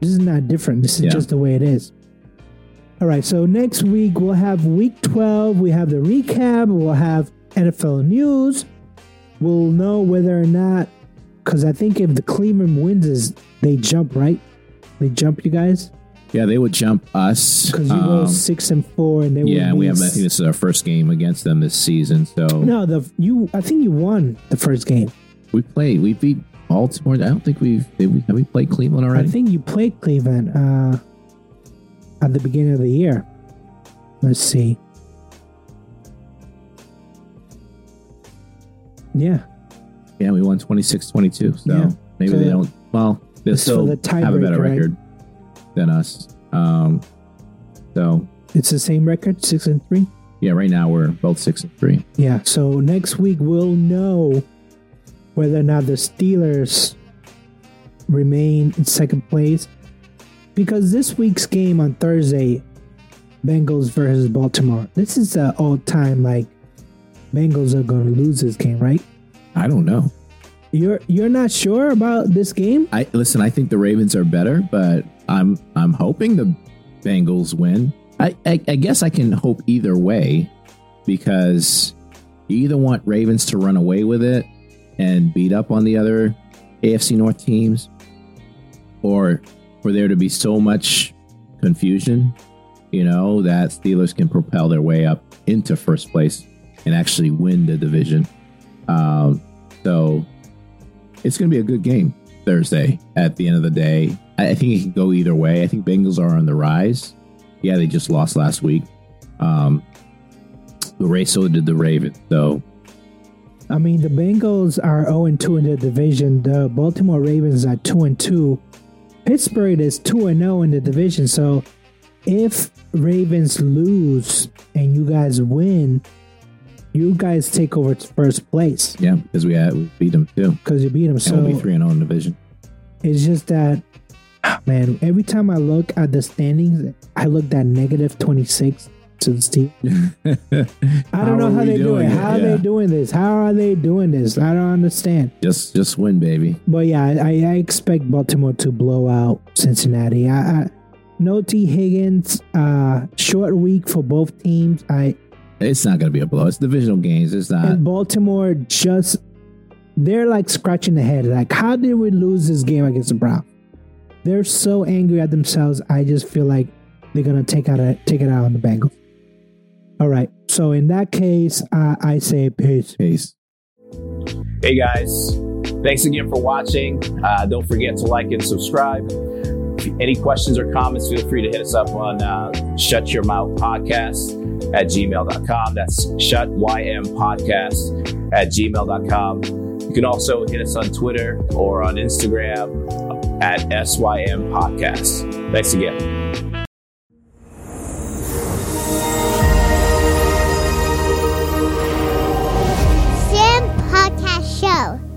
Speaker 2: this is not different. This is
Speaker 3: Yeah.
Speaker 2: just the way it is. All right. So next week we'll have week twelve. We have the recap. We'll have NFL news. We'll know whether or not because I think if the Cleveland wins, is they jump right. They jump you guys
Speaker 3: yeah. They would jump us.
Speaker 2: because you go
Speaker 3: Um,
Speaker 2: six and four, and they
Speaker 3: yeah,
Speaker 2: would
Speaker 3: we have. I think this is our first game against them this season. So
Speaker 2: No, the you. I think you won the first game.
Speaker 3: we played. We beat Baltimore. I don't think we've did we have we played Cleveland already.
Speaker 2: I think you played Cleveland uh, at the beginning of the year. Let's see. Yeah,
Speaker 3: yeah, we won 26-22. So
Speaker 2: Yeah.
Speaker 3: maybe
Speaker 2: So
Speaker 3: they don't. Well, they still
Speaker 2: the
Speaker 3: have a better
Speaker 2: right?
Speaker 3: record than us. Um, so
Speaker 2: it's the same record, six and three.
Speaker 3: yeah, right now we're both six and three.
Speaker 2: Yeah. So next week we'll know whether or not the Steelers remain in second place because this week's game on Thursday, Bengals versus Baltimore. This is the all time like Bengals are going to lose this game, right?
Speaker 3: I don't know.
Speaker 2: You're you're not sure about this game?
Speaker 3: I listen. I think the Ravens are better, but I'm I'm hoping the Bengals win. I I, I guess I can hope either way because you either want Ravens to run away with it and beat up on the other AFC North teams, or for there to be so much confusion, you know, that Steelers can propel their way up into first place and actually win the division. Um, so it's going to be a good game Thursday at the end of the day. I, think it can go either way. I think Bengals are on the rise. Yeah, they just lost last week. Um, the race so did the Ravens. So
Speaker 2: I mean, the Bengals are 0 2 in the division. The Baltimore Ravens are 2 and 2. Pittsburgh is 2 and 0 in the division. So if Ravens lose and you guys win, you guys take over first place
Speaker 3: yeah, because we had we beat them too.
Speaker 2: because you beat them.
Speaker 3: And
Speaker 2: So
Speaker 3: we'll be three and zero in the division.
Speaker 2: it's just that, man, every time I look at the standings, I look at negative 26 to the Steelers. I don't know how they do
Speaker 3: doing
Speaker 2: it. How are
Speaker 3: Yeah.
Speaker 2: they doing this? How are they doing this? I don't understand.
Speaker 3: Just just win, baby.
Speaker 2: But yeah, I, I expect Baltimore to blow out Cincinnati. I, I no Tee Higgins. Uh, short week for both teams. I
Speaker 3: It's not going to be a blow. It's divisional games. It's not.
Speaker 2: and Baltimore just they're like scratching the head. Like, how did we lose this game against the Browns? They're so angry at themselves. I just feel like they're gonna take out a, take it out on the Bengals. All right. So in that case, uh, I say peace.
Speaker 3: Peace.
Speaker 4: Hey guys, thanks again for watching. Uh, don't forget to like and subscribe. If you- any questions or comments, feel free to hit us up on uh, Shut Your Mouth Podcast at gmail.com. That's Shut YM Podcast at gmail.com. You can also hit us on Twitter or on Instagram at SYM Podcast. Thanks again. show。